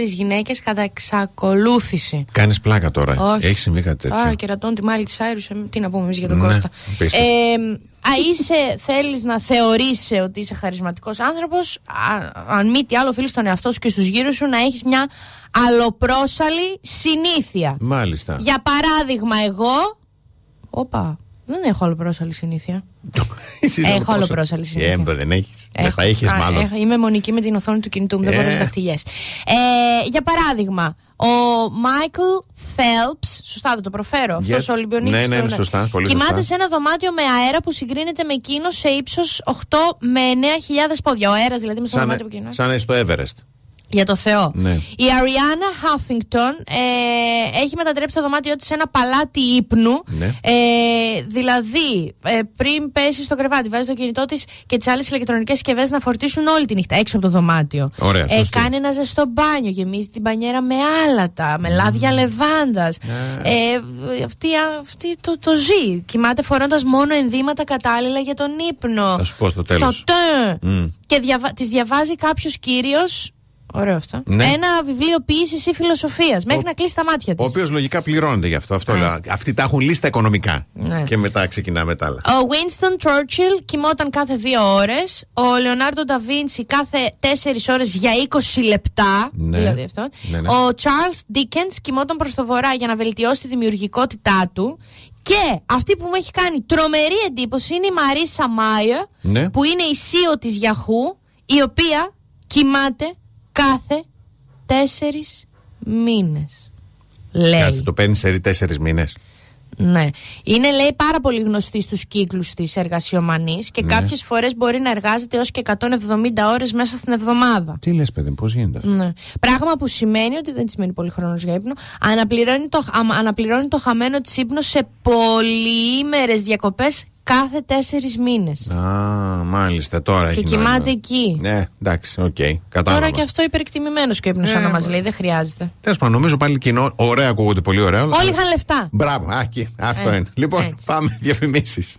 γυναίκες κατά εξακολούθηση. Κάνεις πλάκα τώρα. Όχι. Έχεις συμβεί κάτι τέτοιο; Άρα κερατώνει τη Μάλη Σάιρους, ε, τι να πούμε εμείς για τον Ναι, Κώστα. απίστευτο. Ε, α, είσαι, θέλεις να θεωρείσαι ότι είσαι χαρισματικός άνθρωπος, α, αν μη τι άλλο οφείλεις στον εαυτό σου και στους γύρους σου να έχεις μια αλλοπρόσαλη συνήθεια. Μάλιστα. Για παράδειγμα, εγώ. Όπα. Δεν έχω αλλοπρόσαλη συνήθεια. Εσύ είσαι έχω αλλοπρόσαλη. αλλοπρόσαλη συνήθεια. Ε, δεν έχεις. Δεν θα έχεις Α, μάλλον. έχω- είμαι μονική με την οθόνη του κινητού μου, δεν Ε. μπορώ να δαχτυλιές. Ε, για παράδειγμα, ο Μάικλ Φέλπς, σωστά δεν το προφέρω, Yes. αυτός ο Ολυμπιονίκης. Ναι, ναι, τώρα, είναι σωστά, πολύ Κοιμάται σωστά. σε ένα δωμάτιο με αέρα που συγκρίνεται με εκείνο σε ύψος 8 με 9.000 πόδια. Ο αέρας δηλαδή με στο Σαν, δωμάτιο που κοινό. σαν στο Everest. Για το Θεό. Ναι. Η Αριάννα Χάφινγκτον ε, έχει μετατρέψει το δωμάτιό της σε ένα παλάτι ύπνου. Ναι. Ε, δηλαδή, ε, πριν πέσει στο κρεβάτι, βάζει το κινητό της και τις άλλες ηλεκτρονικές συσκευές να φορτίσουν όλη τη νύχτα έξω από το δωμάτιο. Ωραία, ε, σωστή. κάνει ένα ζεστό μπάνιο, γεμίζει την πανιέρα με άλατα, με λάδια λεβάντας. Ναι. Ε, αυτή αυτή το, το ζει. Κοιμάται φορώντας μόνο ενδύματα κατάλληλα για τον ύπνο. Θα σου πω στο τέλος. Σωτέ. Μμ. Και διαβα... τη διαβάζει κάποιος κύριος. Ωραίο αυτό. Ναι. Ένα βιβλίο ποιήσης ή φιλοσοφίας. Μέχρι να κλείσει τα μάτια της. Ο οποίος λογικά πληρώνεται γι' αυτό. αυτό λέω. Αυτοί τα έχουν λίστα οικονομικά. Ναι. Και μετά ξεκινάμε τα άλλα. Ο Winston Churchill κοιμόταν κάθε δύο ώρες. Ο Λεωνάρντο Νταβίντσι κάθε τέσσερις ώρες για 20 λεπτά. Ναι. Δηλαδή αυτό. Ναι, ναι. Ο Charles Dickens κοιμόταν προς το βορρά για να βελτιώσει τη δημιουργικότητά του. Και αυτή που μου έχει κάνει τρομερή εντύπωση είναι η Μαρίσα Μάια, Ναι. που είναι η CEO της Yahoo, η οποία κοιμάται κάθε τέσσερις μήνες. Λέει. Κάτσε, το παίρνεις σε τέσσερις μήνες. Ναι. Είναι, λέει, πάρα πολύ γνωστή στους κύκλους της εργασιομανής και Ναι. κάποιες φορές μπορεί να εργάζεται έως και 170 ώρες μέσα στην εβδομάδα. Τι λες, παιδί, πώς γίνεται αυτό; Ναι. Πράγμα που σημαίνει ότι δεν της μένει πολύ χρόνος για ύπνο. Αναπληρώνει το, αμα- αναπληρώνει το χαμένο της ύπνο σε πολυήμερες διακοπές κάθε τέσσερις μήνες. Α, μάλιστα, τώρα Και έχει κοιμάται νόημα. εκεί. Ναι, εντάξει, οκ. κατάλαβα. Τώρα και αυτό υπερεκτιμημένος και ο ύπνος, Ε, σαν να μας μα- λέει, δεν χρειάζεται. Τέλος πάντων, νομίζω πάλι κοινό. Ωραία, ακούγονται πολύ ωραία. όλα. Όλοι είχαν λεφτά. Μπράβο, α, εκεί, αυτό Ε, είναι. Λοιπόν, έτσι. πάμε διαφημίσεις.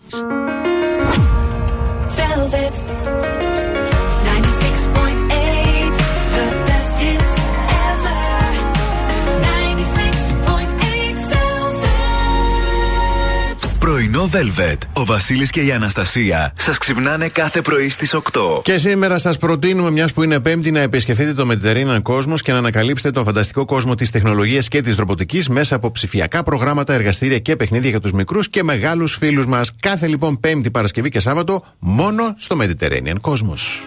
Πρωινό Velvet. Ο Βασίλης και η Αναστασία σας ξυπνάνε κάθε πρωί στις 8. Και σήμερα σας προτείνουμε, μιας που είναι Πέμπτη, να επισκεφτείτε το Mediterranean Cosmos και να ανακαλύψετε τον φανταστικό κόσμο της τεχνολογίας και της ρομποτικής μέσα από ψηφιακά προγράμματα, εργαστήρια και παιχνίδια για τους μικρούς και μεγάλους φίλους μας. Κάθε λοιπόν Πέμπτη, Παρασκευή και Σάββατο μόνο στο Mediterranean Cosmos.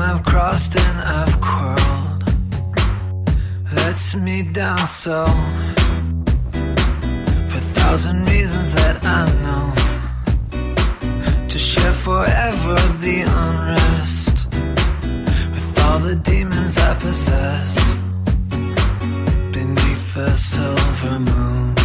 I've crossed and I've quarreled. Lets me down so. For a thousand reasons that I know. To share forever the unrest. With all the demons I possess. Beneath the silver moon.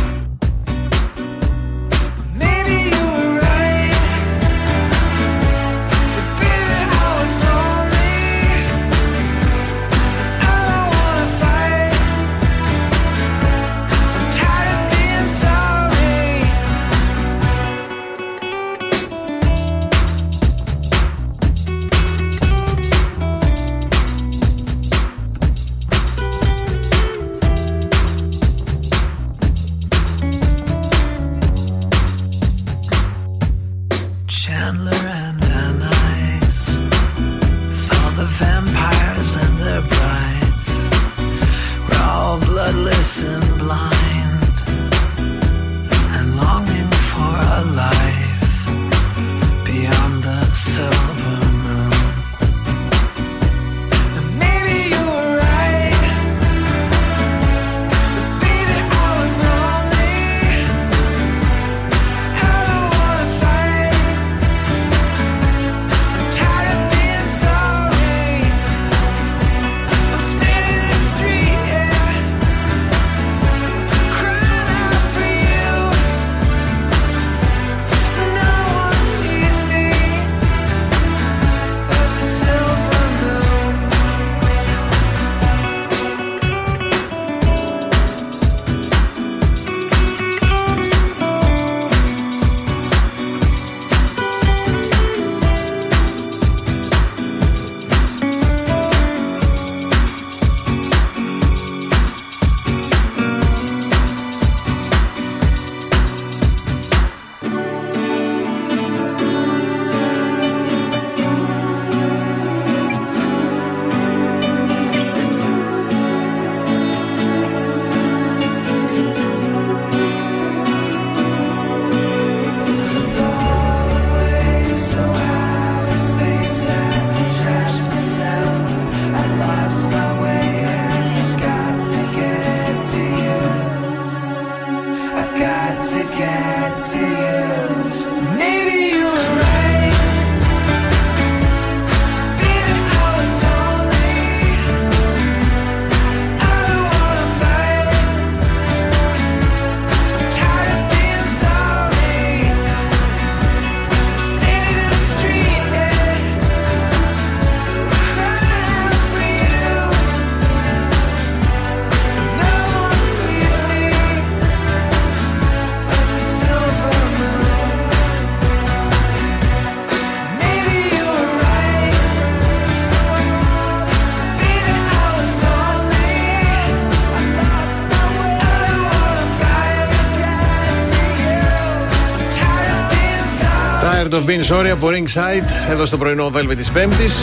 Of being sorry από Ringside εδώ στο πρωινό Velvet της Πέμπτης.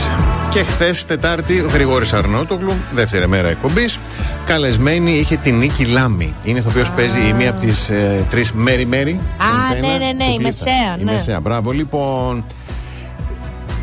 Και χθες, Τετάρτη, ο Γρηγόρης Αρνότογλου, δεύτερη μέρα εκπομπής. Καλεσμένη είχε την Νίκη Λάμη. Είναι ηθοποιό που παίζει η μία από τις ε, τρεις Μέρι Μέρι. Α, ναι, ναι, ναι, η μεσαία, Η ναι. μεσαία, μπράβο. Λοιπόν,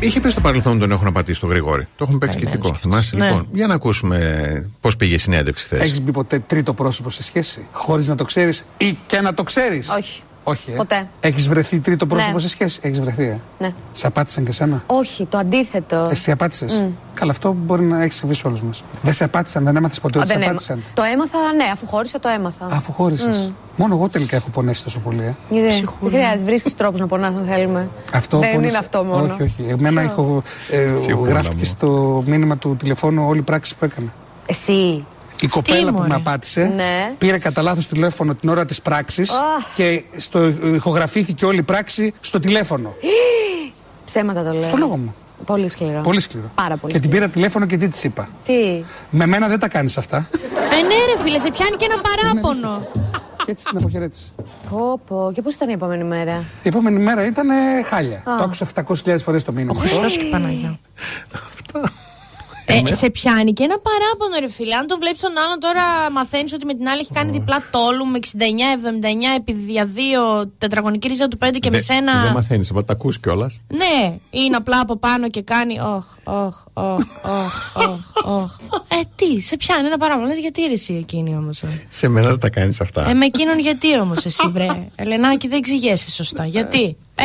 είχε πει στο παρελθόν τον έχουν πατήσει τον Γρηγόρη. Το έχουν παίξει σκητικό. Θυμάσαι, Ναι. λοιπόν. Για να ακούσουμε πώς πήγε η συνέντευξη χθες. Έχεις μπει ποτέ τρίτο πρόσωπο σε σχέση, χωρίς να το ξέρεις ή και να το ξέρεις; Όχι. Όχι, ε. Ποτέ. Έχεις βρεθεί τρίτο πρόσωπο Ναι. σε σχέση; Έχεις βρεθεί, ε; Ναι. Σε απάτησαν και σένα. Όχι, το αντίθετο. Εσύ απάτησες; Μμ. Καλά, αυτό μπορεί να έχεις συμβεί σε όλους μας. Δεν σε απάτησαν, δεν έμαθες ποτέ Α, ότι σε δεν έμα- απάτησαν; Το έμαθα, ναι, αφού χώρισα το έμαθα. Αφού χώρισες. Μμ. Μόνο εγώ τελικά έχω πονέσει τόσο πολύ. Ε. Γιατί δεν χρειάζεται, βρίσκεις τρόπους να πονάς αν θέλουμε. Αυτό δεν πόνεσε- είναι αυτό μόνο. Όχι, όχι. Εμένα έχω, ε, Σίγουρα, γράφτηκε μου. στο μήνυμα του τηλεφώνου όλη η πράξη που έκανα. Εσύ. Η κοπέλα που μωρέ; με απάτησε Ναι. πήρε κατά λάθος τηλέφωνο την ώρα της πράξης Αχ. και στο, ηχογραφήθηκε όλη η πράξη στο τηλέφωνο. Ψέματα το λέω. Στο λόγο μου. Πολύ σκληρό. Πολύ σκληρό. Πάρα πολύ Και την πήρα τηλέφωνο και τι της είπα. Τι; Με μένα δεν τα κάνεις αυτά. Ε, ναι, ρε φίλε, σε πιάνει και ένα παράπονο. και έτσι την αποχαιρέτησε. Πω, πω. Και πώς ήταν η επόμενη μέρα; Η επόμενη μέρα ήταν ε, χάλια. Α. Το άκουσα 700.000 φορές το μήνυμα. Ο Χριστός και η Παναγιά. Ε, σε πιάνει και ένα παράπονο, ρε φίλε. Αν τον βλέπεις τον άλλον τώρα, μαθαίνεις ότι με την άλλη έχει κάνει διπλά τόλου με 69-79 επί δια 2 τετραγωνική ρίζα του 5 και με Δεν- σένα. Δεν μαθαίνεις, αλλά τα ακούς κιόλας. Ναι, είναι απλά από πάνω και κάνει. Οχ, οχ, οχ, οχ, οχ, οχ. Ε, τι, σε πιάνει ένα παράπονο. Λες, γιατί ρε εσύ εκείνη όμως. Σε μένα δεν τα κάνεις αυτά. Ε, με εκείνον γιατί όμως εσύ, βρε. Ελενάκη, δεν εξηγέσαι σωστά. Γιατί; Ε,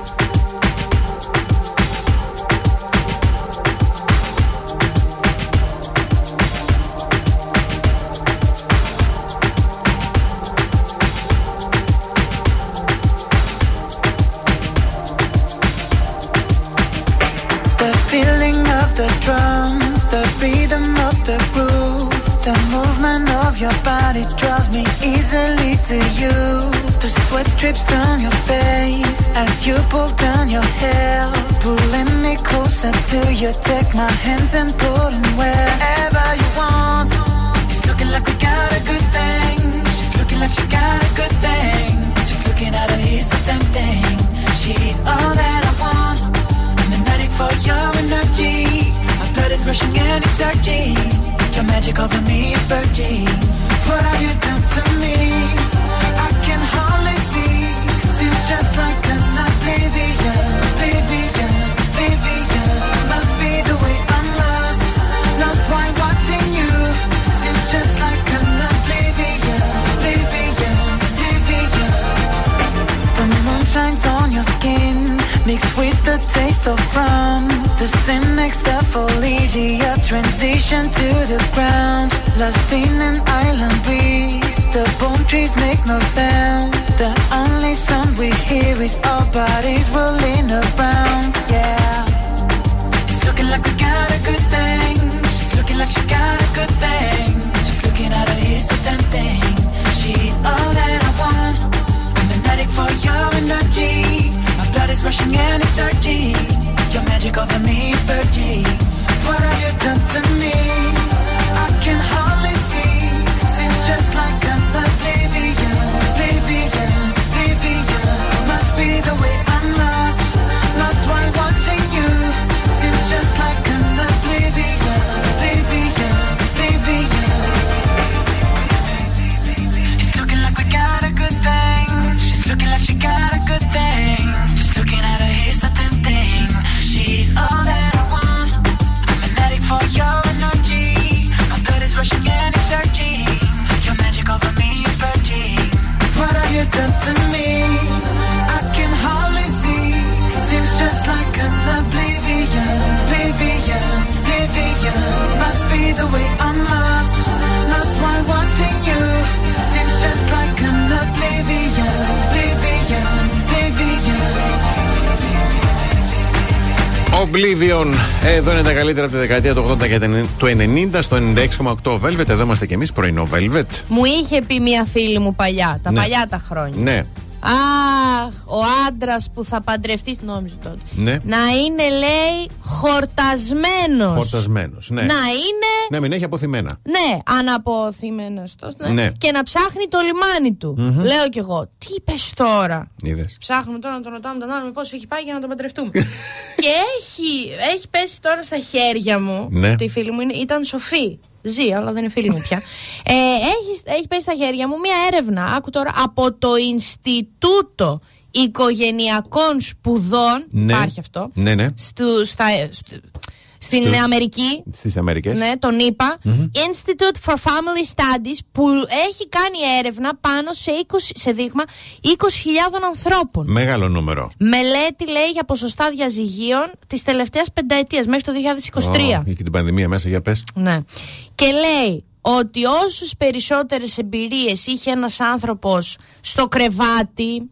Καλύτερα από τη δεκαετία του 80 και του 90 στο 96,8 Velvet. Εδώ είμαστε κι εμείς, πρωινό Velvet. Μου είχε πει μια φίλη μου παλιά, τα Ναι. παλιά τα χρόνια. Ναι, Αχ, ο άντρας που θα παντρευτείς, νόμιζε τότε. ναι. Να είναι, λέει, χορτασμένος. Χορτασμένος. Ναι. Να είναι. Να μην έχει αποθυμένα. Ναι, αναποθυμένο. Ναι. Ναι. Και να ψάχνει το λιμάνι του. Μμμ. Λέω κι εγώ, τι είπες τώρα; Είδες. Ψάχνουμε τώρα να τον ρωτάμε τον άλλον πόσο έχει πάει για να τον παντρευτούμε. και έχει, έχει πέσει τώρα στα χέρια μου. Ναι. Τη φίλη μου είναι, ήταν σοφή. Ζει, αλλά δεν είναι φίλη μου πια. ε, έχεις, έχει πέσει στα χέρια μου μία έρευνα. Άκου τώρα από το Ινστιτούτο Οικογενειακών Σπουδών. Ναι. Υπάρχει αυτό. Ναι, ναι. Στου, στα, στου- στην Στους- Αμερική. Στις Αμερικές. Ναι, τον είπα. Μμμ. Institute for Family Studies που έχει κάνει έρευνα πάνω σε, 20, σε δείγμα 20.000 ανθρώπων. Μεγάλο νούμερο. Μελέτη λέει για ποσοστά διαζυγίων της τελευταίας πενταετίας μέχρι το 2023. Ω, Είχε και την πανδημία μέσα, για πες. Ναι. Και λέει ότι όσε περισσότερες εμπειρίες είχε ένας άνθρωπος στο κρεβάτι,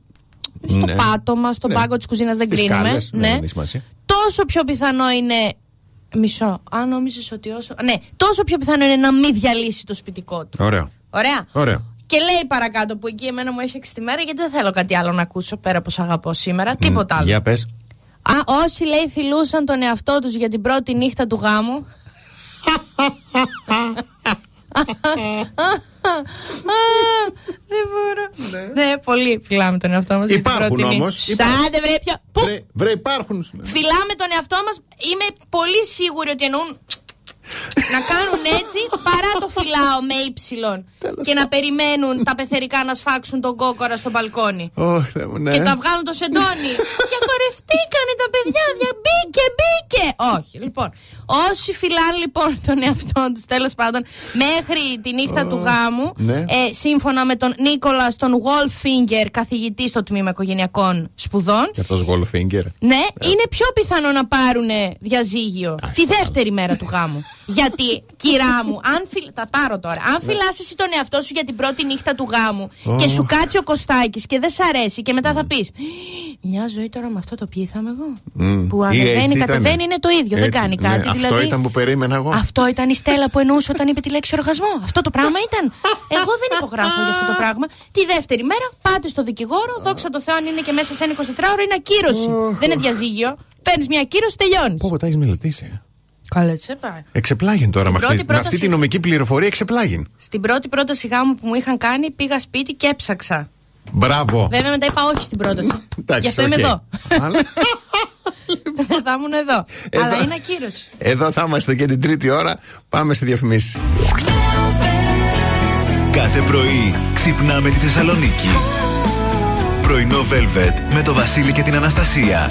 στο Ναι. πάτωμα, στον Ναι. πάγκο της κουζίνας, δεν Στις κρίνουμε. σκάλες, ναι, ναι. δεν έχει σημασία. Τόσο πιο πιθανό είναι. Μισό. Αν νόμιζε ότι όσο. Ναι, τόσο πιο πιθανό είναι να μην διαλύσει το σπιτικό του. Ωραίο. Ωραία. Ωραίο. Και λέει παρακάτω που εκεί εμένα μου έφτιαξε τη μέρα γιατί δεν θέλω κάτι άλλο να ακούσω πέρα από σ' αγαπώ σήμερα. Τίποτα άλλο. Για πες. Α, όσοι λέει φιλούσαν τον εαυτό τους για την πρώτη νύχτα του γάμου. Α, Δεν μπορώ. Ναι, πολύ φιλάμε τον εαυτό μας για την Υπάρχουν πρώτη νύχτα. όμως, υπάρχουν. Σάντε βρε πια. Πού; Βρε, βρε, υπάρχουν. φιλάμε τον εαυτό μας Είμαι πολύ σίγουρη ότι εννοούν να κάνουν έτσι παρά το φυλάω με ύψιλον και να περιμένουν τα πεθερικά να σφάξουν τον κόκορα στο μπαλκόνι. Ωχ, Θεέ μου, ναι. Και τα βγάλουν το σεντόνι. Διαχορευτήκανε τα παιδιά, δια μπήκε, μπήκε. Όχι, λοιπόν. Όσοι φυλάνε λοιπόν τον εαυτό τους, τέλος πάντων, μέχρι τη νύχτα του γάμου, ναι. ε, σύμφωνα με τον Νίκολας, τον Wolfinger, καθηγητή στο τμήμα οικογενειακών σπουδών, Και αυτός Goldfinger. ναι, είναι πιο πιθανό να πάρουν διαζύγιο τη δεύτερη μέρα του γάμου. Γιατί, κυρά μου, αν φυλ... τα πάρω τώρα. Αν Ναι. φυλάς εσύ τον εαυτό σου για την πρώτη νύχτα του γάμου Ω. και σου κάτσει ο Κωστάκης και δεν σ' αρέσει και μετά θα πεις Μια ζωή τώρα με αυτό το πείθαμε εγώ. Μμ. Που Ή ανεβαίνει, έτσι κατεβαίνει, ήταν. είναι το ίδιο. δεν Έτσι, κάνει ναι, κάτι. Αυτό δηλαδή, ήταν που περίμενα εγώ. αυτό ήταν η Στέλλα που εννοούσε όταν είπε τη λέξη οργασμό. Αυτό το πράγμα ήταν. Εγώ δεν υπογράφω για αυτό το πράγμα. Τη δεύτερη μέρα πάτε στο δικηγόρο. Δόξα τω Θεώ, αν είναι και μέσα σε ένα 24ωρο, είναι ακύρωση. δεν είναι διαζύγιο. Παίρνεις μια ακύρωση, τελειώνεις. Πω, πω, τα έχεις μελετήσει. Καλά, έτσι πάει. Εξεπλάγει τώρα με Στην αυτή, πρώτη με αυτή πρόταση- τη νομική πληροφορία. Εξεπλάγει. Στην πρώτη πρόταση γάμου που μου είχαν κάνει, πήγα σπίτι και έψαξα. Μπράβο. Βέβαια μετά είπα όχι στην πρόταση. Εντάξει, Γι' αυτό είμαι οκ. εδώ. Αλλά- Δεν θα ήμουν εδώ. Εδώ. Αλλά είναι ακύρωση. Εδώ θα είμαστε και την τρίτη ώρα. Πάμε σε διαφημίσεις. Κάθε πρωί ξυπνάμε τη Θεσσαλονίκη. Πρωινό Velvet με το Βασίλη και την Αναστασία.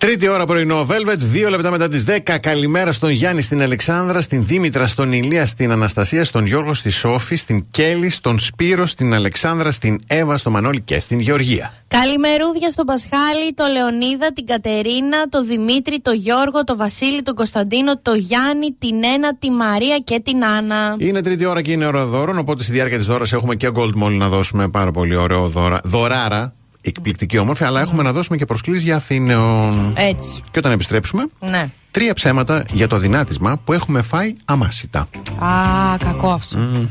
96.8 Velvet. Τρίτη ώρα πρωινό Velvet, δύο λεπτά μετά τις 10. Καλημέρα στον Γιάννη, στην Αλεξάνδρα, στην Δήμητρα, στον Ηλία, στην Αναστασία, στον Γιώργο, στη Σόφη, στην Κέλλη, στον Σπύρο, στην Αλεξάνδρα, στην Εύα, στο Μανώλη και στην Γεωργία. Καλημερούδια στον Πασχάλη, το Λεωνίδα, την Κατερίνα, το Δημήτρη, το Γιώργο, το Βασίλη, τον Κωνσταντίνο, το Γιάννη, την Ένα, τη Μαρία και την Άννα. Είναι τρίτη ώρα και είναι ώρα δώρων, οπότε στη διάρκεια της ώρα έχουμε και Gold Mall να δώσουμε πάρα πολύ ωραίο δώρα, δωράρα. Εκπληκτική όμορφη, αλλά έχουμε να δώσουμε και προσκλήσεις για Αθήνεων. Έτσι. Και όταν επιστρέψουμε, Ναι. τρία ψέματα για το δυνάτισμα που έχουμε φάει αμάσιτα. Α, κακό αυτό. Μμμ.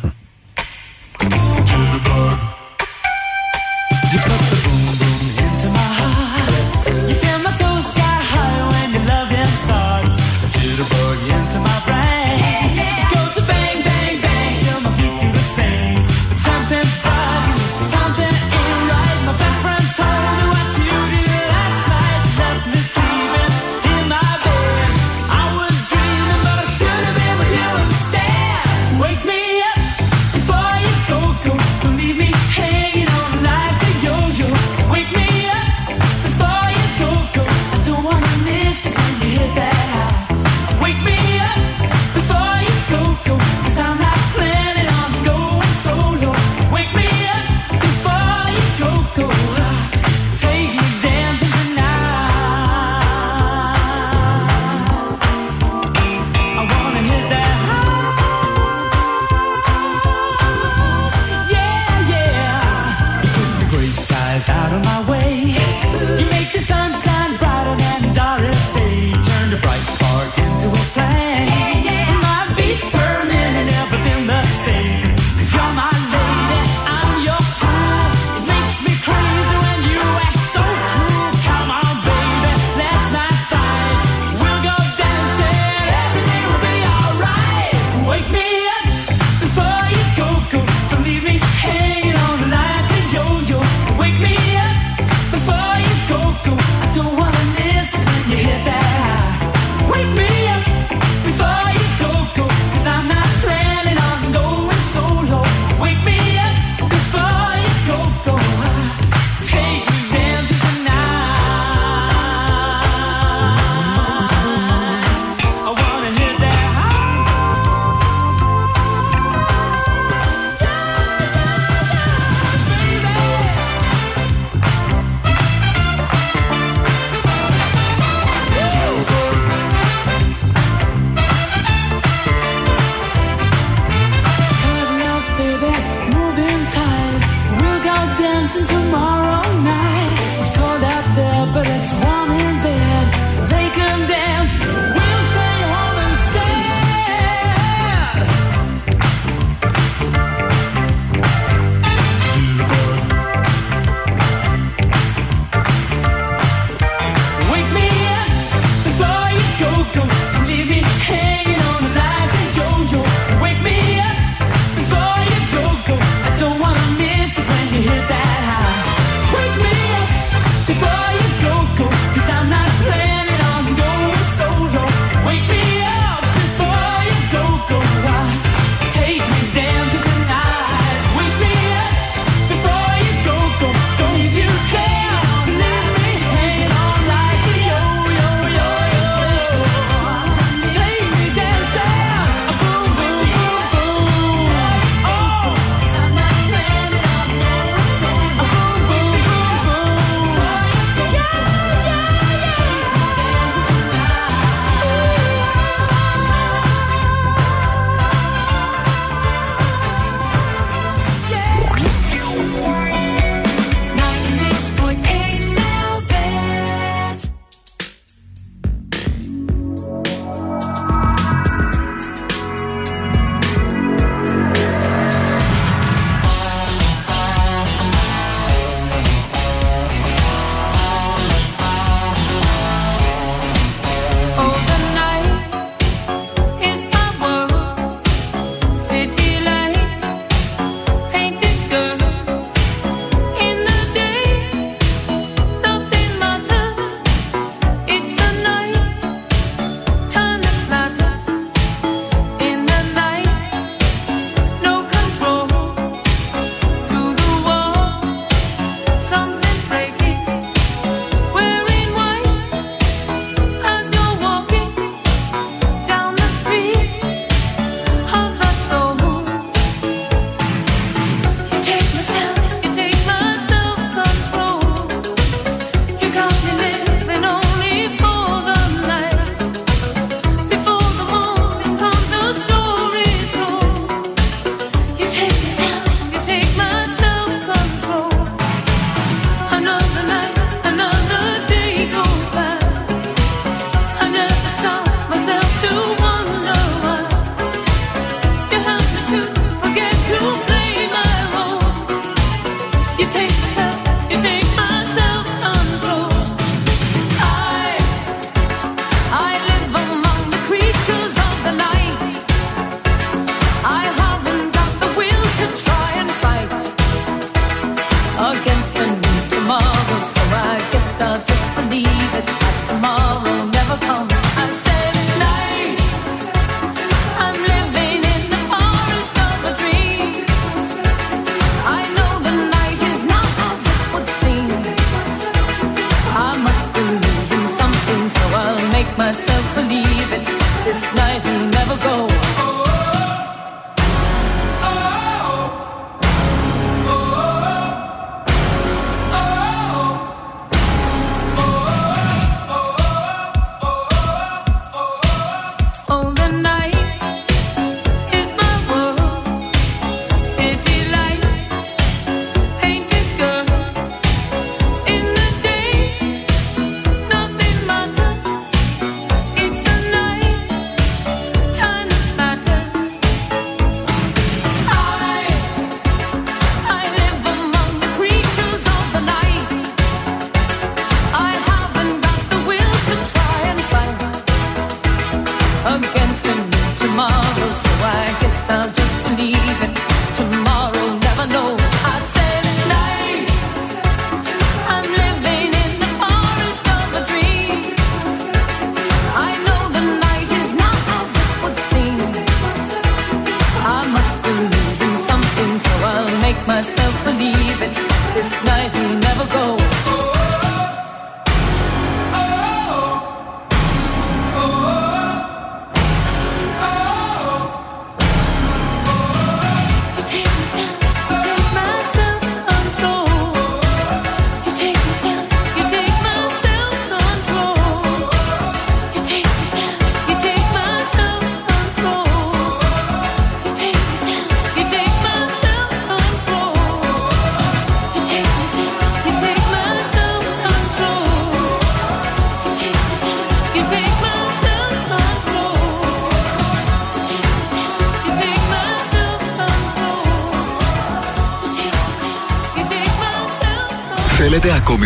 leaving. This night will never go.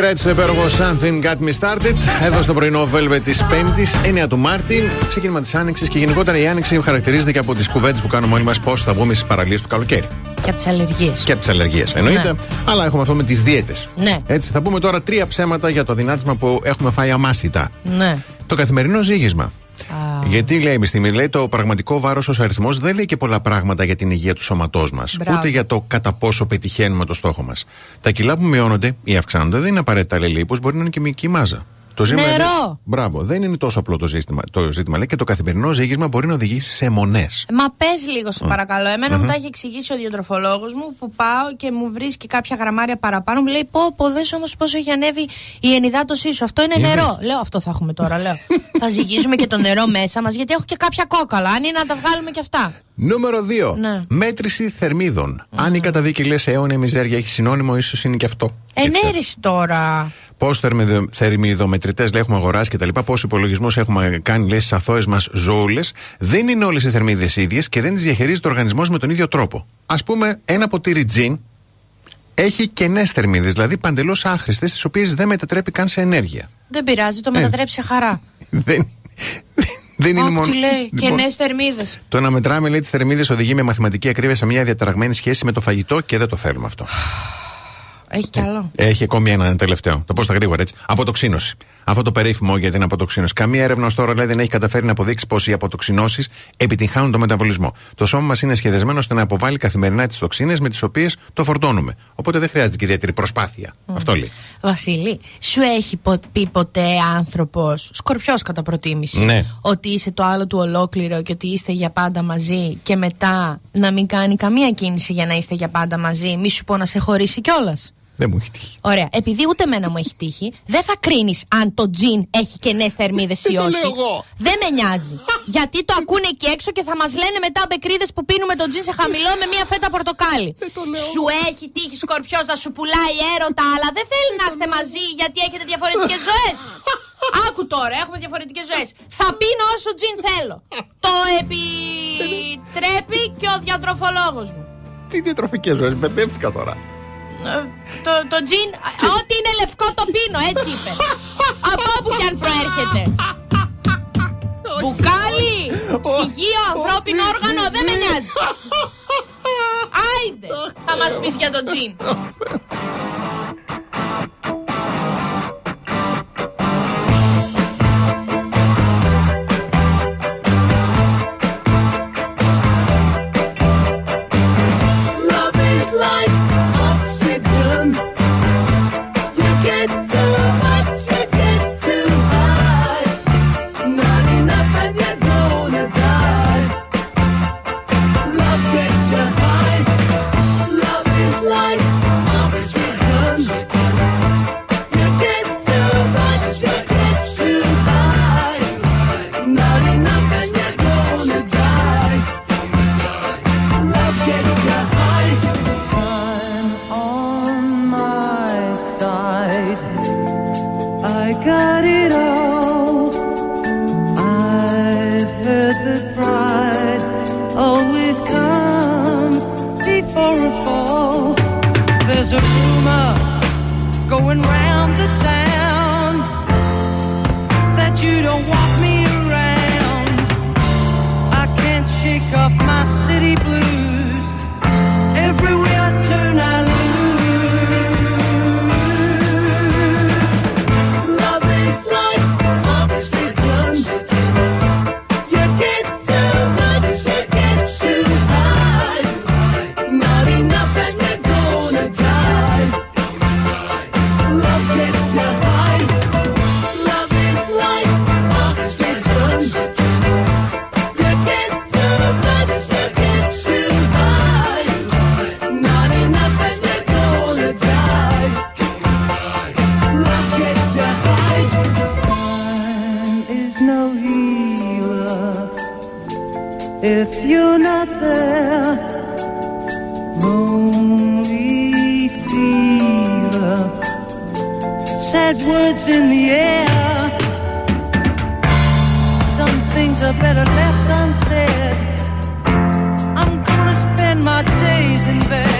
Red στο υπέροχο Something Got Me Started. Εδώ στο πρωινό Velvet της 5η, 9 του Μάρτη. Ξεκίνημα της Άνοιξης και γενικότερα η Άνοιξη χαρακτηρίζεται και από τις κουβέντες που κάνουμε όλοι μας πώς θα βγούμε στις παραλίες του καλοκαίρι. Και από τις αλλεργίες. Και από τις αλλεργίες, εννοείται. Ναι. Αλλά έχουμε αυτό με τις δίαιτες. Ναι. Έτσι, θα πούμε τώρα τρία ψέματα για το αδυνάτισμα που έχουμε φάει αμάσιτα. Ναι. Το καθημερινό ζύγισμα. Γιατί λέει η επιστήμη, λέει το πραγματικό βάρος ως αριθμός δεν λέει και πολλά πράγματα για την υγεία του σώματός μας. Μπράβο. Ούτε για το κατά πόσο πετυχαίνουμε το στόχο μας. Τα κιλά που μειώνονται ή αυξάνονται δεν είναι απαραίτητα λέει λίπος, μπορεί να είναι και μυϊκή μάζα. Το ζήτημα Νερό. είναι- Μπράβο, δεν είναι τόσο απλό το ζήτημα. Το ζήτημα λέει και το καθημερινό ζύγισμα μπορεί να οδηγήσει σε αιμονέ. Μα πες λίγο, σε παρακαλώ. Εμένα μου Μμμ. τα έχει εξηγήσει ο διατροφολόγο μου που πάω και μου βρίσκει κάποια γραμμάρια παραπάνω. Μου λέει: Πω, πω, δες όμως πόσο έχει ανέβει η ενυδάτωσή σου. Αυτό είναι Είδες. νερό. Λέω: Αυτό θα έχουμε τώρα. Λέω: Θα ζυγίζουμε και το νερό μέσα μας γιατί έχω και κάποια κόκαλα. Αν είναι να τα βγάλουμε και αυτά. Νούμερο 2. Ναι. Μέτρηση θερμίδων. Αν η καταδίκη λες αιώνια μιζέρια έχει συνώνυμο, ίσως είναι και αυτό. Ενέρεση τώρα. Πόσου θερμιδομετρητές έχουμε αγοράσει κτλ. Πόσου υπολογισμούς έχουμε κάνει λέει, στις αθώες μας ζώουλες. Δεν είναι όλες οι θερμίδες ίδιες και δεν τις διαχειρίζεται ο οργανισμός με τον ίδιο τρόπο. Α πούμε, ένα ποτήρι τζιν έχει κενές θερμίδες, δηλαδή παντελώς άχρηστες, τις οποίες δεν μετατρέπει καν σε ενέργεια. Δεν πειράζει, το μετατρέψει σε χαρά. δεν, δεν είναι Άκου μόνο. τι λέει. Λοιπόν, Κενές θερμίδες. Το να μετράμε λέει τις θερμίδες οδηγεί με μαθηματική ακρίβεια σε μια διαταραγμένη σχέση με το φαγητό και δεν το θέλουμε αυτό. Έχει κι άλλο. Έχει ακόμη ένα τελευταίο. Το πω στα γρήγορα έτσι. Αποτοξίνωση. Αυτό το περίφημο για την αποτοξίνωση. Καμία έρευνα ως τώρα λέει, δεν έχει καταφέρει να αποδείξει πως οι αποτοξινώσεις επιτυγχάνουν το μεταβολισμό. Το σώμα μας είναι σχεδιασμένο ώστε να αποβάλει καθημερινά τις τοξίνες με τις οποίες το φορτώνουμε. Οπότε δεν χρειάζεται και ιδιαίτερη προσπάθεια. Αυτό λέει. Βασίλη, σου έχει πο- πει ποτέ άνθρωπος, σκορπιός κατά προτίμηση, Ναι. ότι είσαι το άλλο του ολόκληρο και ότι είστε για πάντα μαζί και μετά να μην κάνει καμία κίνηση για να είστε για πάντα μαζί, μη σου πω να σε χωρίσει κιόλας. Δεν μου έχει τύχει. Ωραία. Επειδή ούτε εμένα μου έχει τύχει, δεν θα κρίνεις αν το τζιν έχει κενές θερμίδες ή Δεν το όχι. λέω εγώ; Δεν με νοιάζει. Γιατί το ακούνε εκεί έξω και θα μας λένε μετά μπεκρίδες που πίνουμε το τζιν σε χαμηλό με μία φέτα πορτοκάλι. Σου έχει τύχει σκορπιός να σου πουλάει έρωτα, αλλά δεν θέλει να είστε μαζί γιατί έχετε διαφορετικές ζωές. Άκου τώρα, έχουμε διαφορετικές ζωές. Θα πίνω όσο τζιν θέλω. Το επιτρέπει και ο διατροφολόγος μου. Τι διατροφικές ζωές, μπερδεύτηκα τώρα. Ε, Το, το τζιν, ό,τι είναι λευκό το πίνω, έτσι είπε. Από όπου και αν προέρχεται. Μπουκάλι, ψυγείο, ανθρώπινο όργανο, δεν με νοιάζει. Άιντε, θα μας πεις για το τζιν. If you're not there. Lonely fever, sad words in the air. Some things are better left unsaid. I'm gonna spend my days in bed.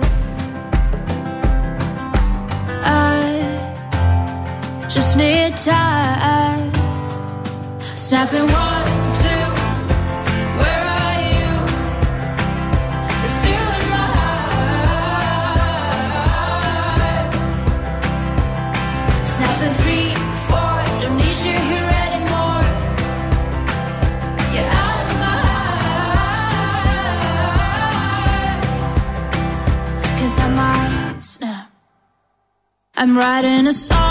Need time. Snapping one, two. Where are you? You're still in my three, four. Don't need you here anymore. Get out of my heart. Cause I might snap. I'm writing a song.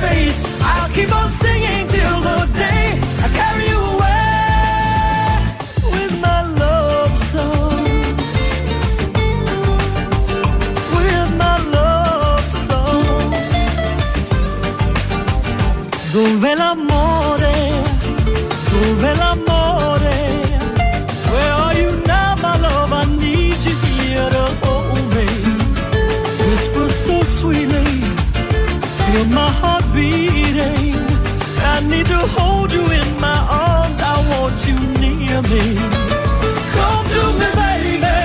face. I'll keep on singing need to hold you in my arms. I want you near me. Come to me, baby.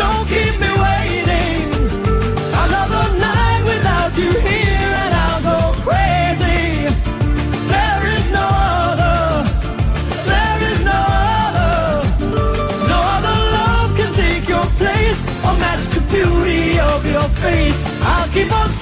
Don't keep me waiting. Another night without you here, and I'll go crazy. There is no other. There is no other. No other love can take your place or match the beauty of your face. I'll keep on.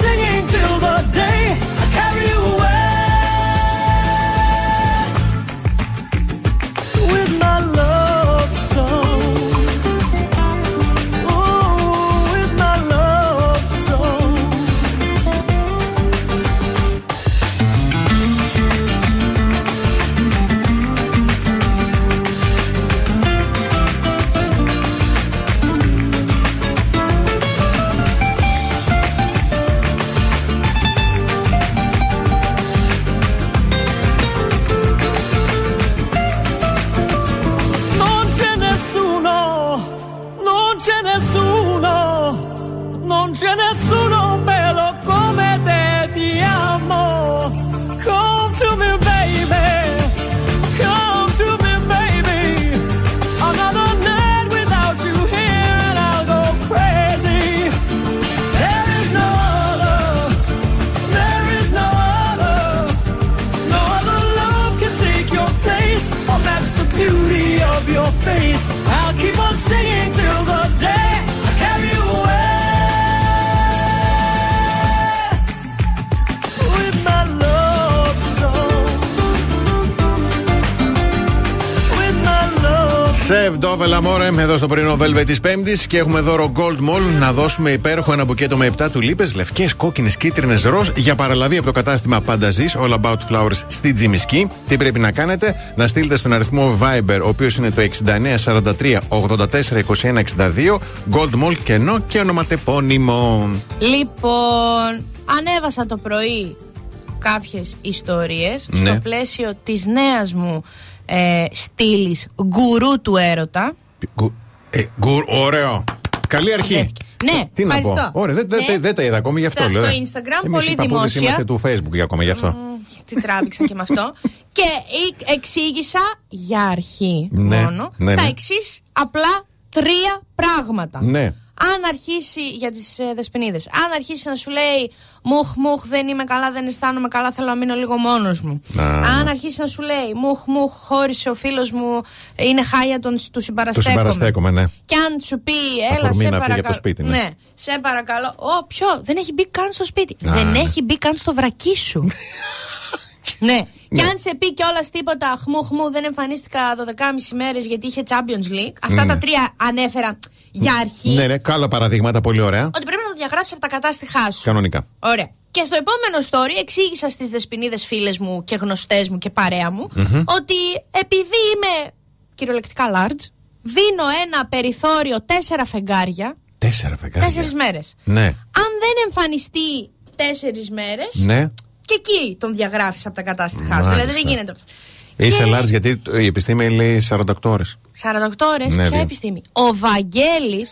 Love Σεβ Ντόβελ Αμόρε, εδώ στο πρωινό Velvet της Πέμπτης και έχουμε δώρο Gold Mall να δώσουμε υπέροχο ένα μπουκέτο με 7 τουλίπες, λευκές, κόκκινες, κίτρινες, ροζ για παραλαβή από το κατάστημα Πανταζή All About Flowers στη Τζιμισκή. Τι πρέπει να κάνετε, να στείλετε στον αριθμό Viber, ο οποίος είναι το 6943 84 21 62, Gold Mall κενό και ονοματεπώνυμο. Λοιπόν, ανέβασα το πρωί κάποιες ιστορίες Ναι. στο πλαίσιο της νέας μου ε, στήλης γκουρού του έρωτα. Γκου- Ε, γκουρ, ωραίο. Καλή αρχή. Ναι, Τι να πω. ευχαριστώ. Ωραία, δεν, δεν- Ναι. δεν τα είδα ακόμη γι' αυτό Στα- λέω. στο ε. Instagram, Εμείς πολύ οι παππούδες δημόσια. είμαστε του Facebook για ακόμα γι' αυτό. Τι τράβηξα και με αυτό. Και ε- εξήγησα για αρχή Ναι, μόνο ναι, τα ναι. εξής απλά τρία πράγματα. Ναι. Αν αρχίσει για τις ε, δεσποινίδες, αν αρχίσει να σου λέει Μουχ, μουχ, δεν είμαι καλά, δεν αισθάνομαι καλά, θέλω να μείνω λίγο μόνος μου. Α, αν ναι. αρχίσει να σου λέει Μουχ, μουχ, χώρισε ο φίλος μου, είναι χάλια, τον, του Το συμπαραστέκομαι. συμπαραστέκομαι, ναι. Και αν σου πει, έλα, Αφορμή σε να φύγει παρακαλώ. από το σπίτι, ναι. σε παρακαλώ. Ω, ποιο, δεν έχει μπει καν στο σπίτι. Α, δεν ναι. έχει μπει καν στο βρακί σου. ναι. Και αν σε πει κιόλας τίποτα, χμού, χμού, δεν εμφανίστηκα 12,5 μέρες γιατί είχε Champions League. Αυτά Ναι. τα τρία ανέφερα για αρχή. Ναι, ναι, καλά παραδείγματα, πολύ ωραία. Ότι πρέπει να το διαγράψει από τα κατάστοιχά σου. Κανονικά. Ωραία. Και στο επόμενο story εξήγησα στις δεσποινίδες φίλες μου και γνωστές μου και παρέα μου Μμμ. ότι επειδή είμαι κυριολεκτικά large, δίνω ένα περιθώριο τέσσερα φεγγάρια Τέσσερα φεγγάρια. τέσσερις μέρες. Ναι. Αν δεν εμφανιστεί τέσσερις μέρες, Ναι. Και εκεί τον διαγράφεις από τα κατάστοιχά σου. Μάλιστα. Δηλαδή δεν γίνεται αυτό. Είσαι Και- large γιατί το- η επιστήμη λέει 48 ώρες. 48 ώρες, Ναι, ποια δύο. επιστήμη. Ο Βαγγέλη.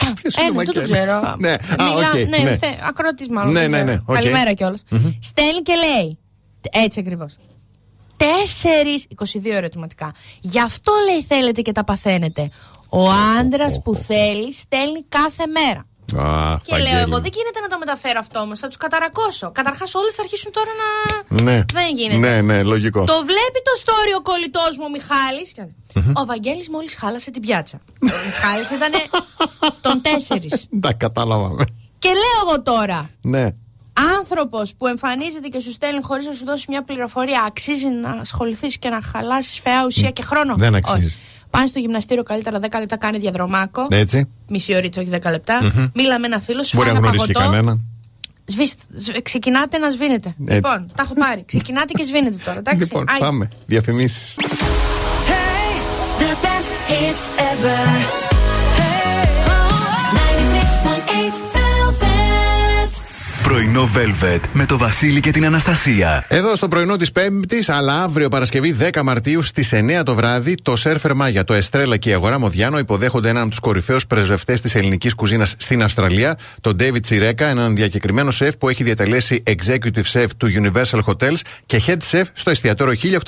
Ε, είναι ο ναι, δεν το Βαγγέλης; ξέρω. Ναι, α, οκ, ναι, ναι. στε- Σωκράτης μάλλον. Ναι, δεν ναι, ξέρω. ναι, οκ. Καλημέρα κιόλας. Μμμ. Στέλνει και λέει. Έτσι ακριβώς. Τέσσερι. 22 ερωτηματικά. Γι' αυτό λέει θέλετε και τα παθαίνετε. Ο άντρας που θέλει στέλνει κάθε μέρα. Α, Και λέω εγώ, δεν γίνεται να το μεταφέρω αυτό όμως, θα τους καταρακώσω. Καταρχάς, όλες θα αρχίσουν τώρα να. Ναι. Δεν γίνεται. Ναι, ναι, λογικό. Το βλέπει το story ο κολλητός μου ο Μιχάλης και- Ο Βαγγέλης μόλις χάλασε την πιάτσα. ο Μιχάλης ήταν τον τέσσερις. Τα κατάλαβα. Και λέω εγώ τώρα, Ναι. άνθρωπος που εμφανίζεται και σου στέλνει χωρίς να σου δώσει μια πληροφορία, αξίζει να ασχοληθείς και να χαλάσεις φαιά ουσία και χρόνο; Δεν αξίζει. Όχι. Πάνε στο γυμναστήριο καλύτερα 10 λεπτά, κάνει διαδρομάκο. Έτσι. Μισή ωρίτσα, όχι 10 λεπτά. Μμμ. Μίλα με ένα φίλο σου, Μπορεί φάει να ένα γνωρίσει και παγωτό. κανέναν. Σβήστε, σβ- ξεκινάτε να σβήνετε. Έτσι. Λοιπόν, τα έχω πάρει. Ξεκινάτε και σβήνετε τώρα, εντάξει. Λοιπόν, Άι. πάμε. Διαφημίσεις. The best hits ever. Hey, 96.8 Velvet. Πρωινό Velvet με το Βασίλη και την Αναστασία. Εδώ στο πρωινό της Πέμπτης, αλλά αύριο Παρασκευή 10 Μαρτίου στις 9 το βράδυ, το Σέρφερ Μάγια, το Εστρέλα και η Αγορά Μοδιάνο υποδέχονται έναν από τους κορυφαίους πρεσβευτές της ελληνικής κουζίνας στην Αυστραλία, τον David Τσιρέκα, έναν διακεκριμένο σεφ που έχει διατελέσει executive chef του Universal Hotels και head chef στο εστιατόριο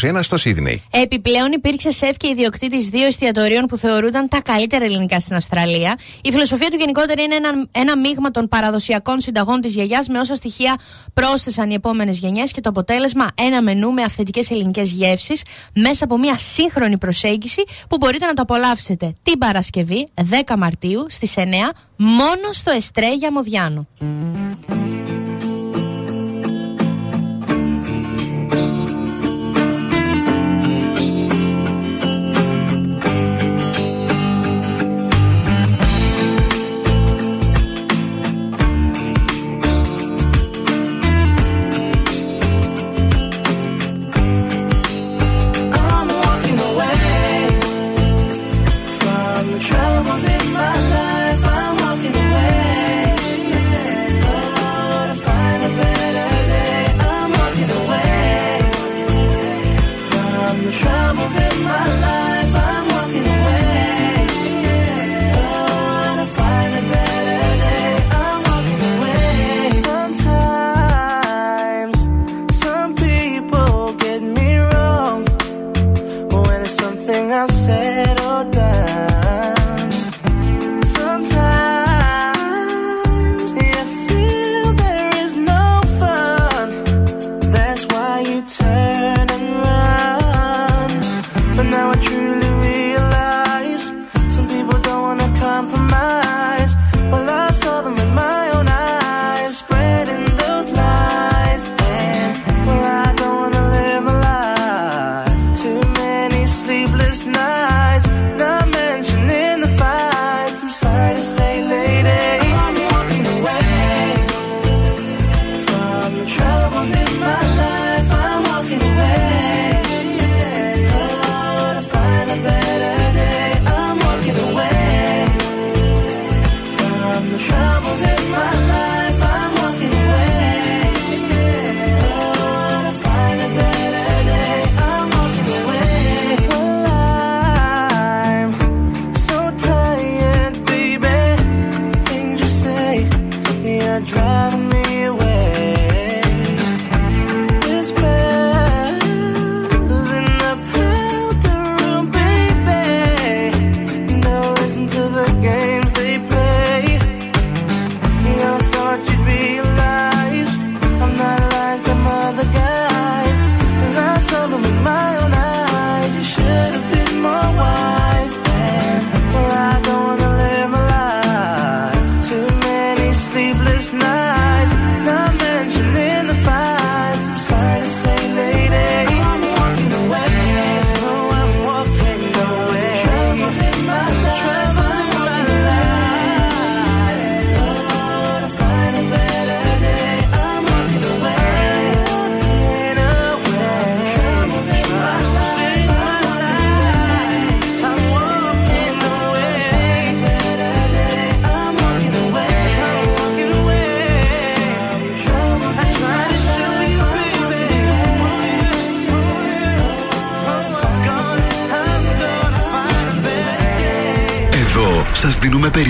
1821 στο Σίδνεϊ. Επιπλέον υπήρξε σεφ και ιδιοκτήτη δύο εστιατορίων που θεωρούνταν τα καλύτερα ελληνικά στην Αυστραλία. Η φιλοσοφία του γενικότερα είναι ένα, ένα μείγμα των παραδοσιακών συνταγών της γιαγιάς με όσα στοιχεία πρόσθεσαν οι επόμενες γενιές και το αποτέλεσμα ένα μενού με αυθεντικές ελληνικές γεύσεις μέσα από μια σύγχρονη προσέγγιση που μπορείτε να το απολαύσετε την Παρασκευή 10 Μαρτίου στις 9 μόνο στο Εστρέγια Μοδιάνο.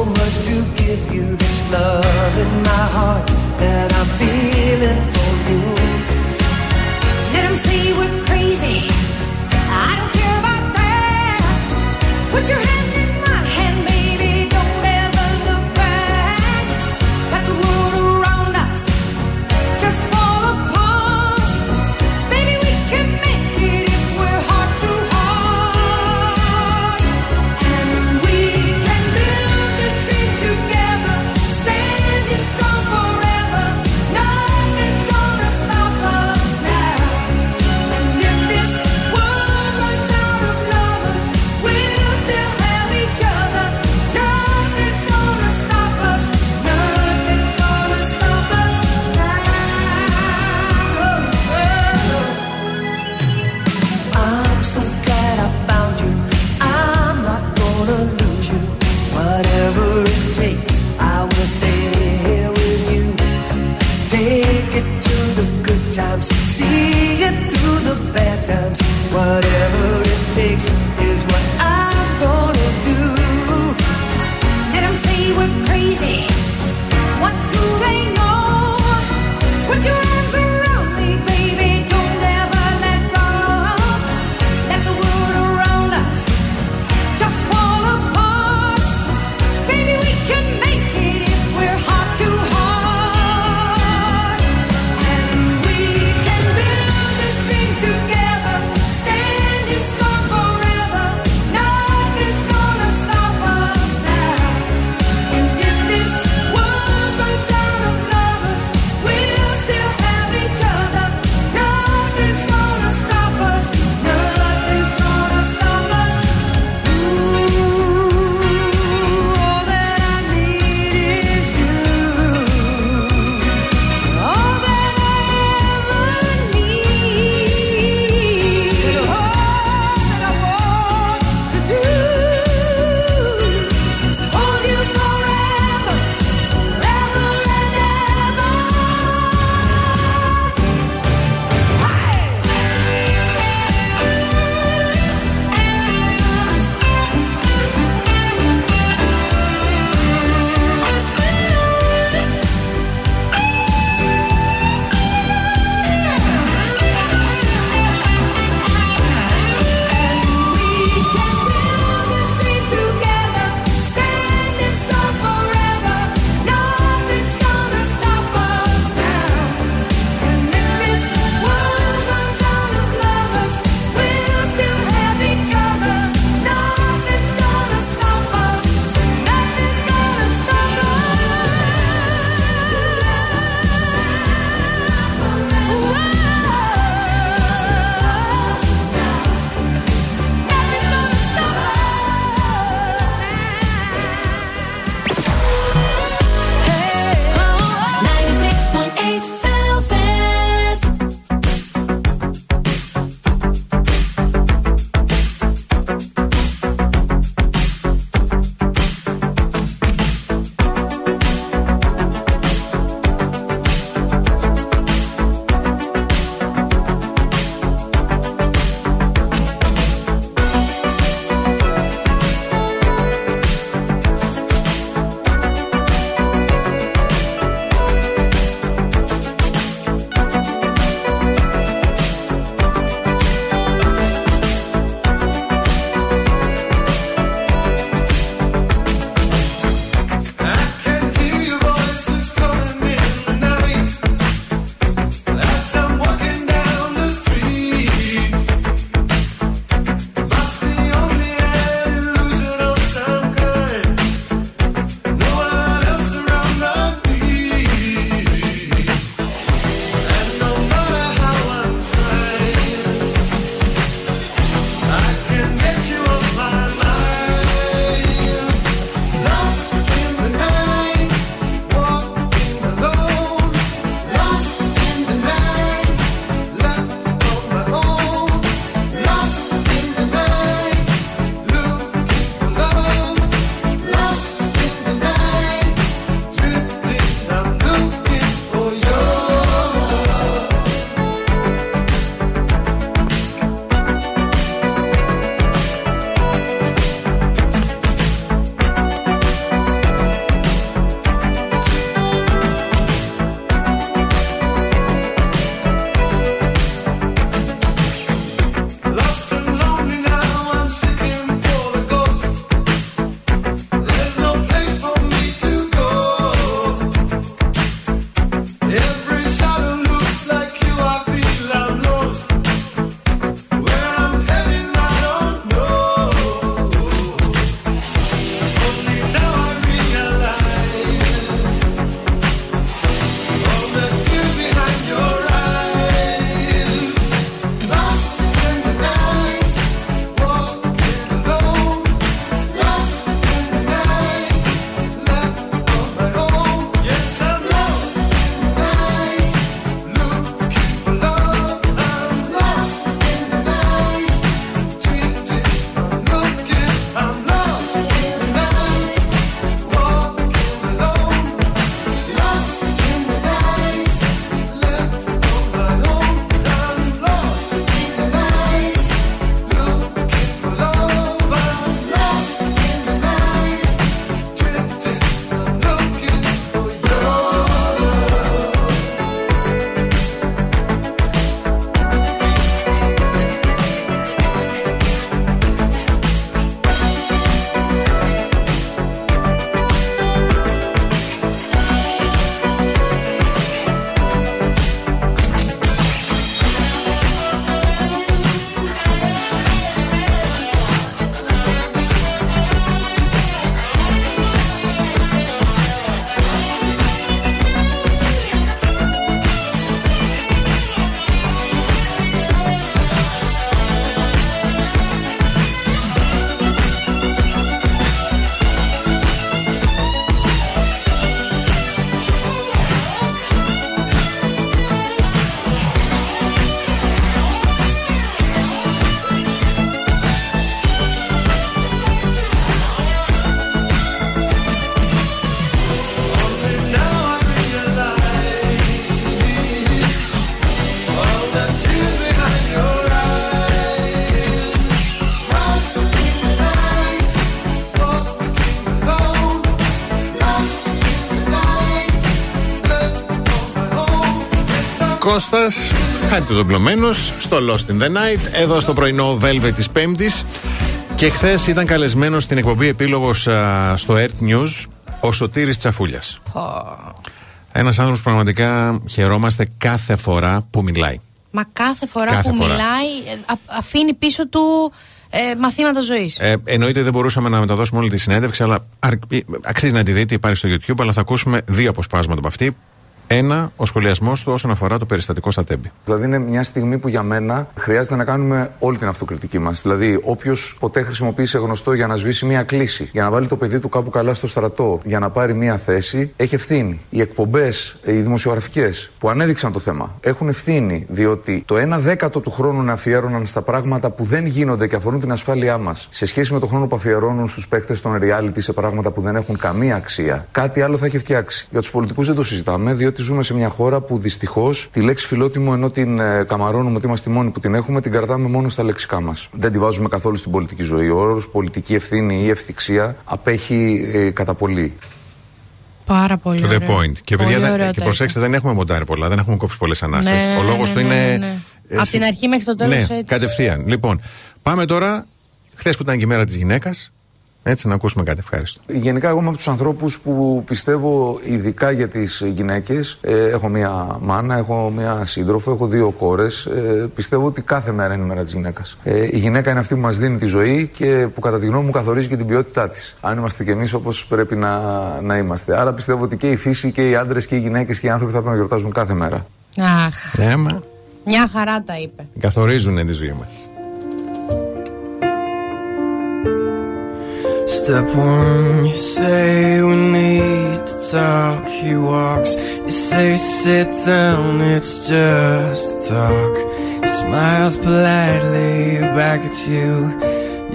so much to give you this love in my heart that I'm feeling for you. Let them say we're crazy. I don't care about that. Put your hands Κώστας, κάτι δομπλωμένος στο Lost in the Night, εδώ στο πρωινό Velvet της Πέμπτης. Και χθες ήταν καλεσμένος στην εκπομπή επίλογος α, στο Earth News ο Σωτήρης Τσαφούλιας. Ένας άνθρωπος που πραγματικά χαιρόμαστε κάθε φορά που μιλάει. Μα κάθε φορά Κάθε που φορά. μιλάει, ε, α- αφήνει πίσω του ε, μαθήματα ζωής. Ε, εννοείται δεν μπορούσαμε να μεταδώσουμε όλη τη συνέντευξη, αλλά αρ- ε, αξίζει να τη δείτε, υπάρχει στο YouTube, αλλά θα ακούσουμε δύο αποσπάσματα από αυτή. Ένα, ο σχολιασμός του όσον αφορά το περιστατικό στα Τέμπη. Δηλαδή, είναι μια στιγμή που για μένα χρειάζεται να κάνουμε όλη την αυτοκριτική μας. Δηλαδή, όποιος ποτέ χρησιμοποίησε γνωστό για να σβήσει μια κλίση, για να βάλει το παιδί του κάπου καλά στο στρατό, για να πάρει μια θέση, έχει ευθύνη. Οι εκπομπές, οι δημοσιογραφικές που ανέδειξαν το θέμα, έχουν ευθύνη, διότι το 1 δέκατο του χρόνου να αφιέρωναν στα πράγματα που δεν γίνονται και αφορούν την ασφάλειά μας, σε σχέση με το χρόνο που αφιερώνουν στους παίκτες των reality σε πράγματα που δεν έχουν καμία αξία, κάτι άλλο θα έχει φτιάξει. Για τους πολιτικούς δεν το συζητάμε, διότι ζούμε σε μια χώρα που δυστυχώς τη λέξη φιλότιμο ενώ την ε, καμαρώνουμε ότι είμαστε οι μόνοι που την έχουμε, την κρατάμε μόνο στα λεξικά μας. Δεν τη βάζουμε καθόλου στην πολιτική ζωή. Ο όρος πολιτική ευθύνη ή ευθυξία απέχει ε, κατά πολύ. Πάρα πολύ. To the ωραίο. point. Και, Πολύ παιδιά, δεν- ωραίο και το προσέξτε, δεν έχουμε μοντάρει πολλά, δεν έχουμε κόψει πολλές ανάσες. Ναι, Ο ναι, λόγος ναι, του ναι, είναι. ναι, ναι. ε, Από συ- την αρχή μέχρι το τέλος Ναι, έτσι. κατευθείαν. Λοιπόν, πάμε τώρα. Χθες που ήταν και η μέρα της γυναίκας. Έτσι, να ακούσουμε κάτι. Ευχαριστώ. Γενικά, εγώ είμαι από τους ανθρώπους που πιστεύω ειδικά για τις γυναίκες. έχω μία μάνα, έχω μία σύντροφο, έχω δύο κόρες. πιστεύω ότι κάθε μέρα είναι η μέρα της γυναίκας. Ε, η γυναίκα είναι αυτή που μας δίνει τη ζωή και που κατά τη γνώμη μου καθορίζει και την ποιότητά της. Αν είμαστε κι εμείς όπως πρέπει να, να είμαστε. Άρα πιστεύω ότι και η φύση και οι άντρες και οι γυναίκες και οι άνθρωποι θα πρέπει να γιορτάζουν κάθε μέρα. Αχ, Ναι, μα μια χαρά τα είπε. καθορίζουν τη ζωή μας. Step one, you say we need to talk. He walks, you say sit down, it's just talk. He smiles politely back at you.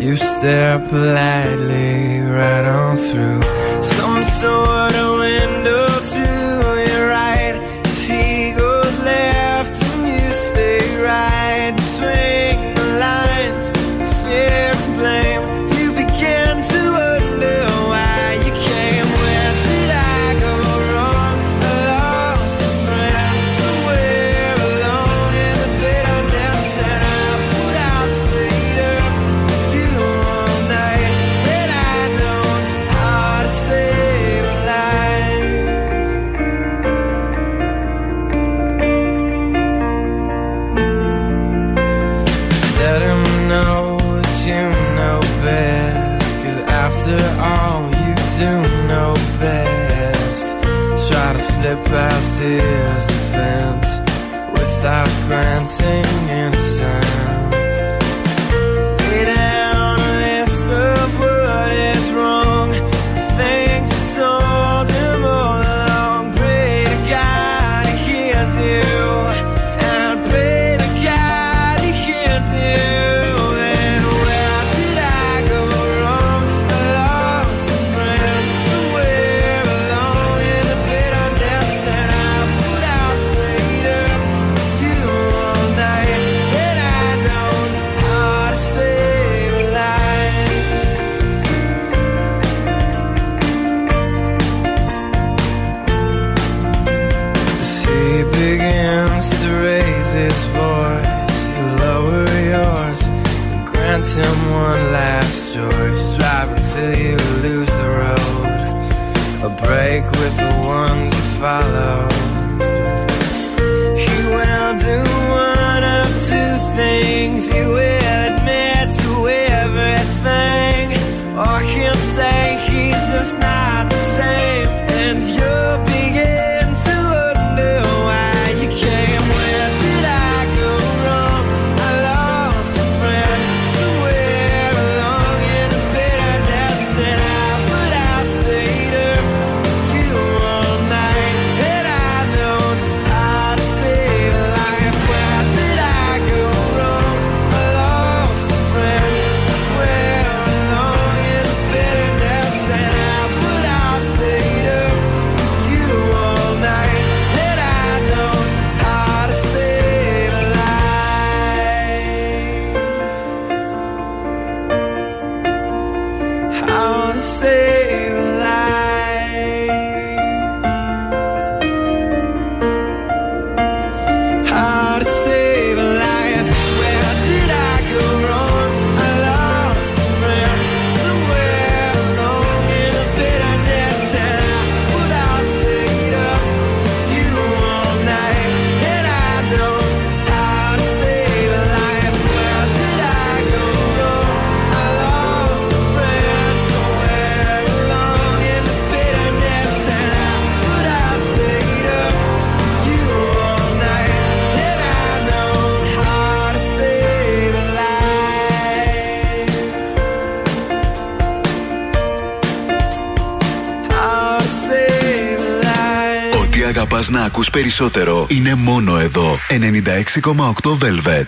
You stare politely right on through some sort of window past his defense without granting. Ακούς περισσότερο. Είναι μόνο εδώ. 96,8 Velvet.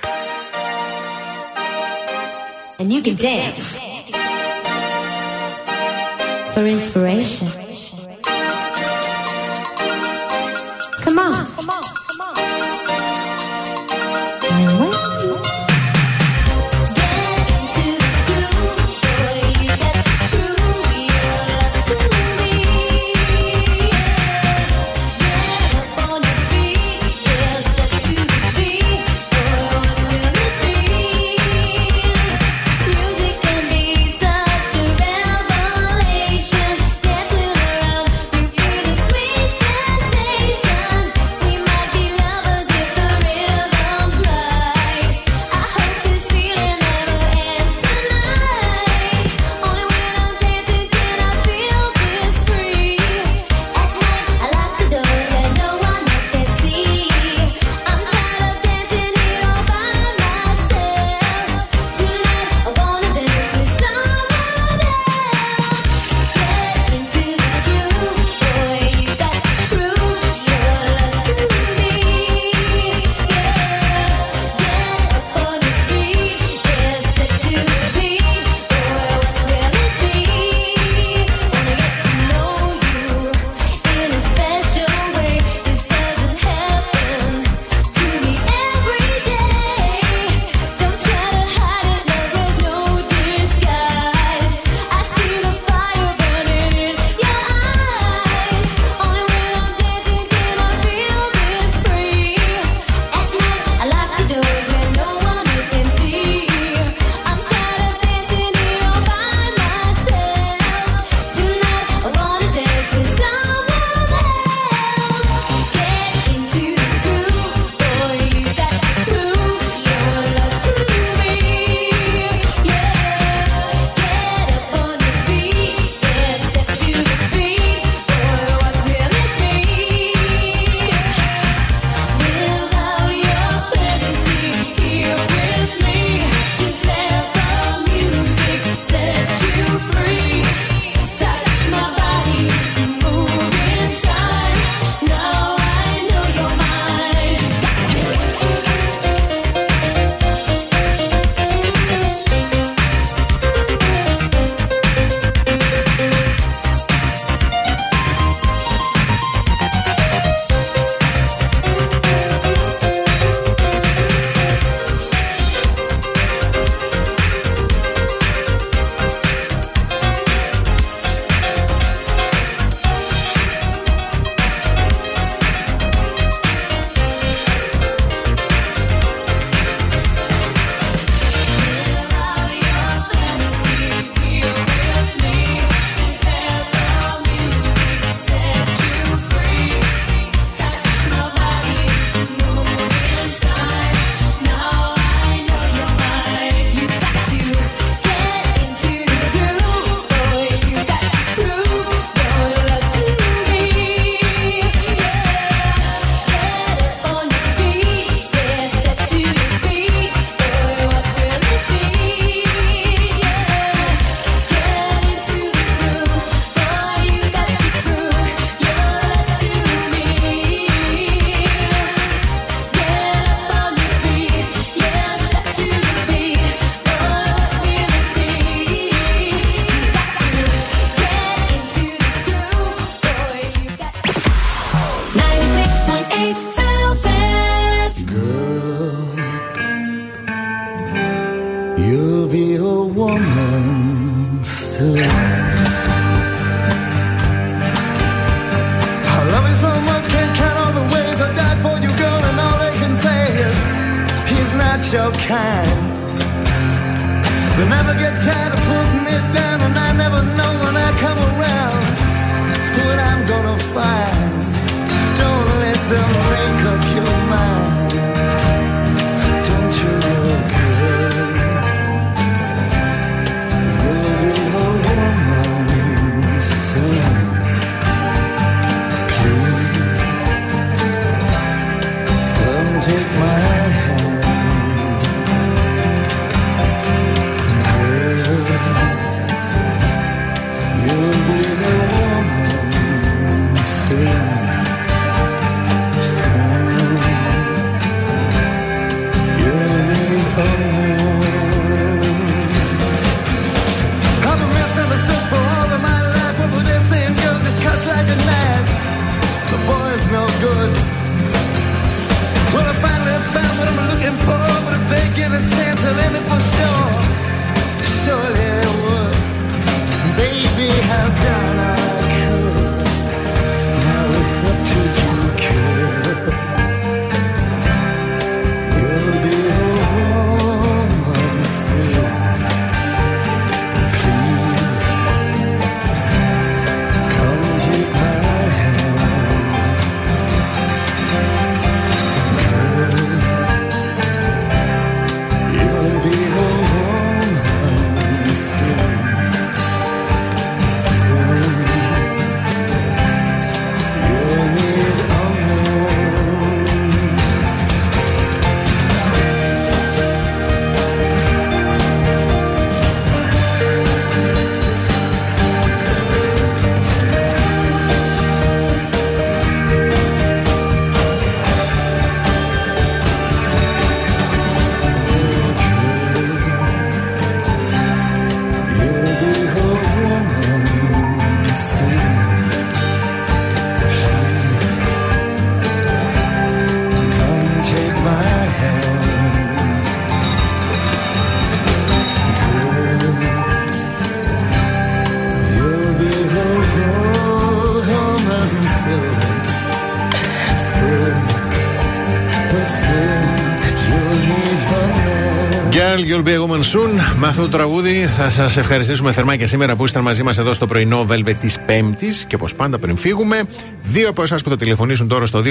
You'll be a woman soon. Με αυτό το τραγούδι θα σας ευχαριστήσουμε θερμά και σήμερα που ήσασταν μαζί μας εδώ στο πρωινό Velvet της Πέμπτης. Και όπως πάντα πριν φύγουμε, δύο από εσάς που θα τηλεφωνήσουν τώρα στο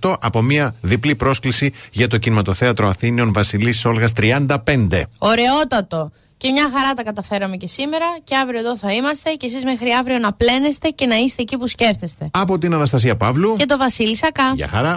231-0231-968 από μια διπλή πρόσκληση για το κινηματοθέατρο Αθήνιων Βασιλής Όλγας 35. Ωραιότατο. Και μια χαρά τα καταφέραμε και σήμερα και αύριο εδώ θα είμαστε και εσείς μέχρι αύριο να πλένεστε και να είστε εκεί που σκέφτεστε. Από την Αναστασία Παύλου. Και το Βασίλη Σακά. Γεια χαρά.